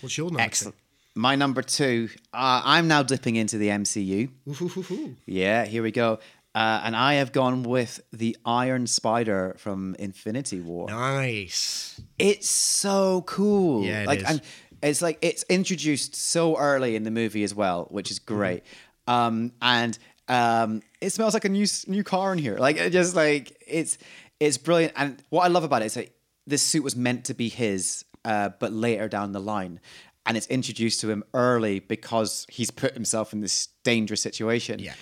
What's your number? Excellent. My number two. Uh, I'm now dipping into the MCU. Two? Yeah, here we go. Uh, and I have gone with the Iron Spider from Infinity War. Nice. It's so cool. Yeah, it like is. and it's like it's introduced so early in the movie as well, which is great. um, and um, it smells like a new new car in here. Like it just like it's it's brilliant. And what I love about it is that this suit was meant to be his, uh, but later down the line. And it's introduced to him early because he's put himself in this dangerous situation. Yeah.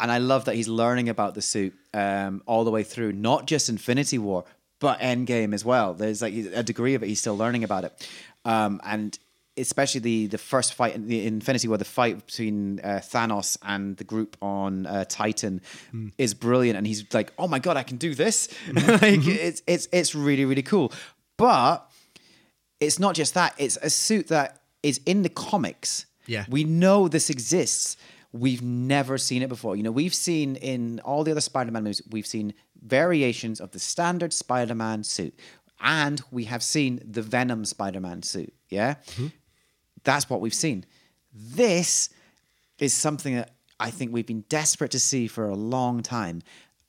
And I love that he's learning about the suit um, all the way through, not just Infinity War, but Endgame as well. There's like a degree of it he's still learning about it, um, and especially the the first fight in the Infinity War, the fight between uh, Thanos and the group on uh, Titan is brilliant. And he's like, "Oh my god, I can do this!" like it's it's it's really really cool. But it's not just that; it's a suit that is in the comics. Yeah. we know this exists. We've never seen it before. You know, we've seen in all the other Spider-Man movies, we've seen variations of the standard Spider-Man suit, and we have seen the Venom Spider-Man suit. Yeah, mm-hmm. that's what we've seen. This is something that I think we've been desperate to see for a long time,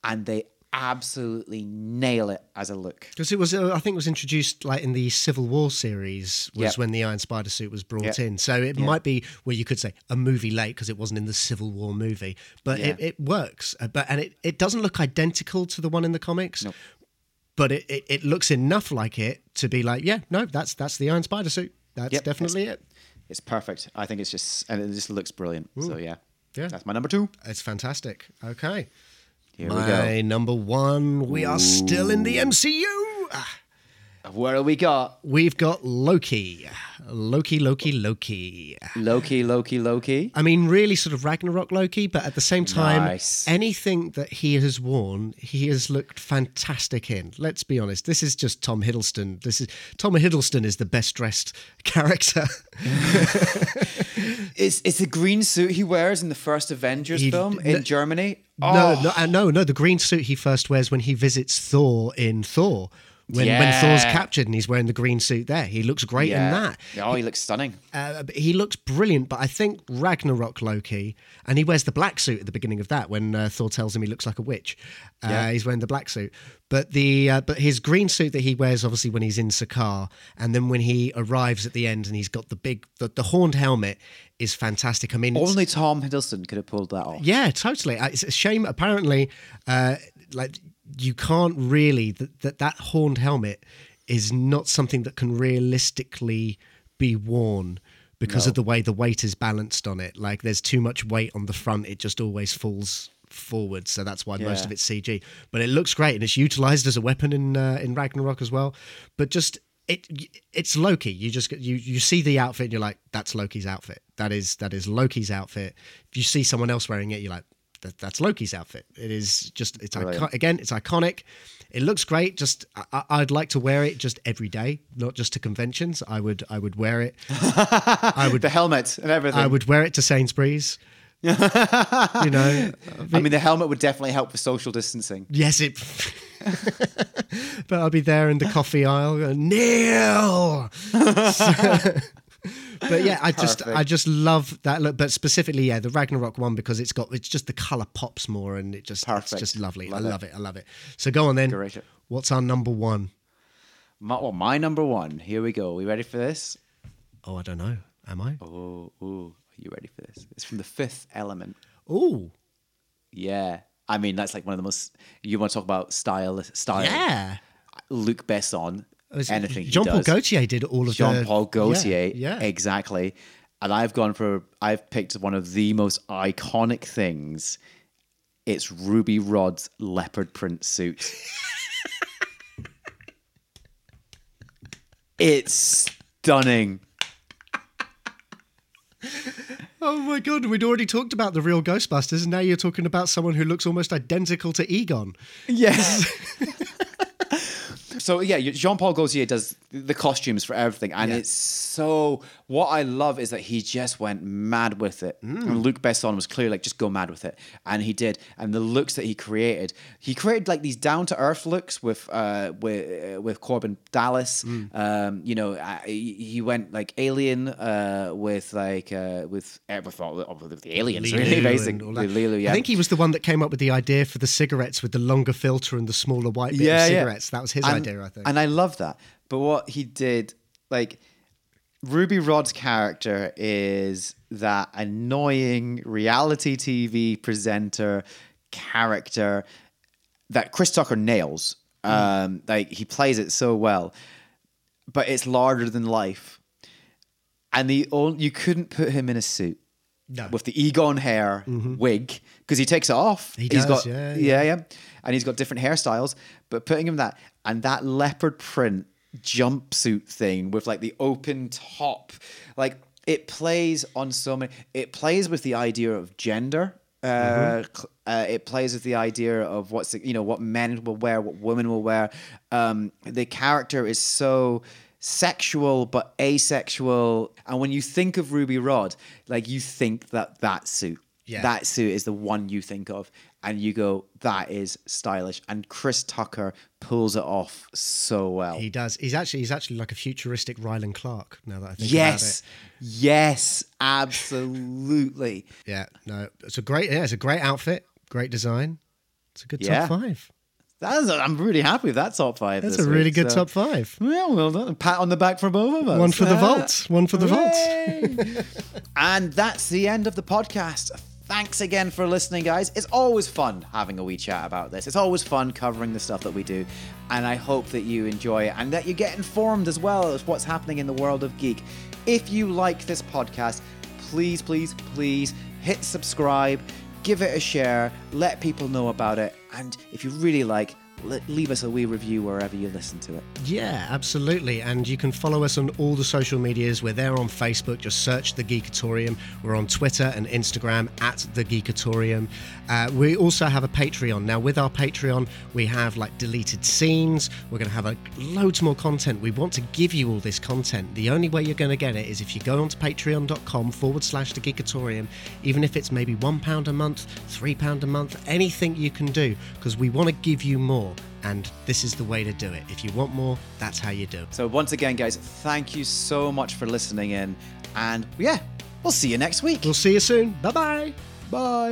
and they absolutely nail it as a look. Because it was, uh, I think, it was introduced like in the Civil War series was Yep. when the Iron Spider suit was brought Yep. in. So it might be where you could say a movie late because it wasn't in the Civil War movie, but it, Yeah. it works. Uh, But and it, it doesn't look identical to the one in the comics, but it, it, it looks enough like it to be like, yeah, no, that's that's the Iron Spider suit. That's Yep, definitely it. It's perfect. I think it's just and it just looks brilliant. So yeah, Yeah. that's my number two. It's fantastic. Okay. Here we My number one. We are still in the MCU. Where do we got? We've got Loki. Loki, Loki, Loki. Loki, Loki, Loki. I mean, really sort of Ragnarok Loki, but at the same time, Nice. anything that he has worn, he has looked fantastic in. Let's be honest. This is just Tom Hiddleston. This is Tom Hiddleston is the best dressed character. It's it's the green suit he wears in the first Avengers He- film no- in Germany. No, Oh, no, uh, no, no. The green suit he first wears when he visits Thor in Thor. When, when Thor's captured and he's wearing the green suit there, he looks great in that. Oh, he looks stunning. Uh, he looks brilliant, but I think Ragnarok Loki, and he wears the black suit at the beginning of that when uh, Thor tells him he looks like a witch. Uh, Yeah. He's wearing the black suit, but the uh, but his green suit that he wears obviously when he's in Sakaar, and then when he arrives at the end and he's got the big the, the horned helmet is fantastic. I mean, Only Tom Hiddleston could have pulled that off. yeah, totally. Uh, It's a shame. Apparently, uh, like you can't really that that, that horned helmet is not something that can realistically be worn because of the way the weight is balanced on it. Like there's too much weight on the front; it just always falls forward. So that's why most of it's CG. But it looks great, and it's utilized as a weapon in uh, in Ragnarok as well. But just it it's Loki. You just get- you you see the outfit, and you're like, that's Loki's outfit. That is that is Loki's outfit. If you see someone else wearing it, you're like, that, that's Loki's outfit. It is just it's icon- again, it's iconic. It looks great. Just I, I'd like to wear it just every day, not just to conventions. I would I would wear it. I would The helmet and everything. I would wear it to Sainsbury's. you know, I mean, the helmet would definitely help with social distancing. Yes, it. but I'll be there in the coffee aisle. Going, Kneel. but yeah, I just Perfect. I just love that look. But specifically, yeah, the Ragnarok one because it's got it's just the color pops more and it just Perfect. it's just lovely. Love I love it. I love it. So go on then. Great. What's our number one? My, well, my number one. Here we go. Are we ready for this? Oh, I don't know. Am I? Oh, ooh. Are you ready for this? It's from the Fifth Element. Oh, Yeah. I mean, that's like one of the most. You want to talk about style? Style. yeah. Luc Besson. Was- Anything. Jean Paul. Gaultier did all of Jean Paul Gaultier. Yeah, yeah. Exactly. And I've gone for. I've picked one of the most iconic things. It's Ruby Rhod's leopard print suit. it's stunning. Oh my god, we'd already talked about the real Ghostbusters, and now you're talking about someone who looks almost identical to Egon. Yes. so yeah, Jean Paul Gaultier does the costumes for everything, and Yeah. it's so. What I love is that he just went mad with it. Mm. And Luc Besson was clearly like, just go mad with it, and he did. And the looks that he created, he created like these down to earth looks with uh with uh, with Korben Dallas. Mm. Um, you know, uh, he, went like alien uh with like uh with uh, with the, aliens Leeloo really and basically. Leeloo, yeah. I think he was the one that came up with the idea for the cigarettes with the longer filter and the smaller white bit yeah, of yeah. cigarettes. That was his And- idea, I think. And I love that. But what he did, like, Ruby Rhod's character is that annoying reality TV presenter character that Chris Tucker nails. Um, like he plays it so well, but it's larger than life. And the only, you couldn't put him in a suit No. with the Egon hair wig because he takes it off. He He's does, got yeah, yeah, yeah, and he's got different hairstyles. But putting him that and that leopard print jumpsuit thing with like the open top, like it plays on so many. It plays with the idea of gender. Uh, cl- uh, it plays with the idea of what's you know what men will wear, what women will wear. Um, the character is so sexual but asexual, and when you think of Ruby Rhod, like you think that that suit, Yeah. that suit is the one you think of, and you go, that is stylish. And Chris Tucker pulls it off so well. He does. He's actually he's actually like a futuristic Rylan Clark. Now that I think yes, yes, absolutely. Yeah. No. It's a great. Yeah. It's a great outfit. Great design. It's a good Yeah. top five. That's, I'm really happy with that top five. That's a really week, good so- top five. Well, well done. Pat on the back for both of us. One for the vault. One for the vault. And that's the end of the podcast. Thanks again for listening, guys. It's always fun having a wee chat about this. It's always fun covering the stuff that we do. And I hope that you enjoy it and that you get informed as well as what's happening in the world of geek. If you like this podcast, please, please, please hit subscribe, give it a share, let people know about it. And if you really like, leave us a wee review wherever you listen to it. Yeah, absolutely. And you can follow us on all the social medias. We're there on Facebook. Just search The Geekatorium. We're on Twitter and Instagram at The Geekatorium. Uh, we also have a Patreon. Now, with our Patreon, we have like deleted scenes. We're going to have a, loads more content. We want to give you all this content. The only way you're going to get it is if you go onto patreon.com forward slash The Geekatorium, even if it's maybe £1 a month, £3 a month, anything you can do, because we want to give you more. And this is the way to do it. If you want more, that's how you do it. So once again, guys, thank you so much for listening in, and yeah, we'll see you next week. We'll see you soon. Bye bye. Bye.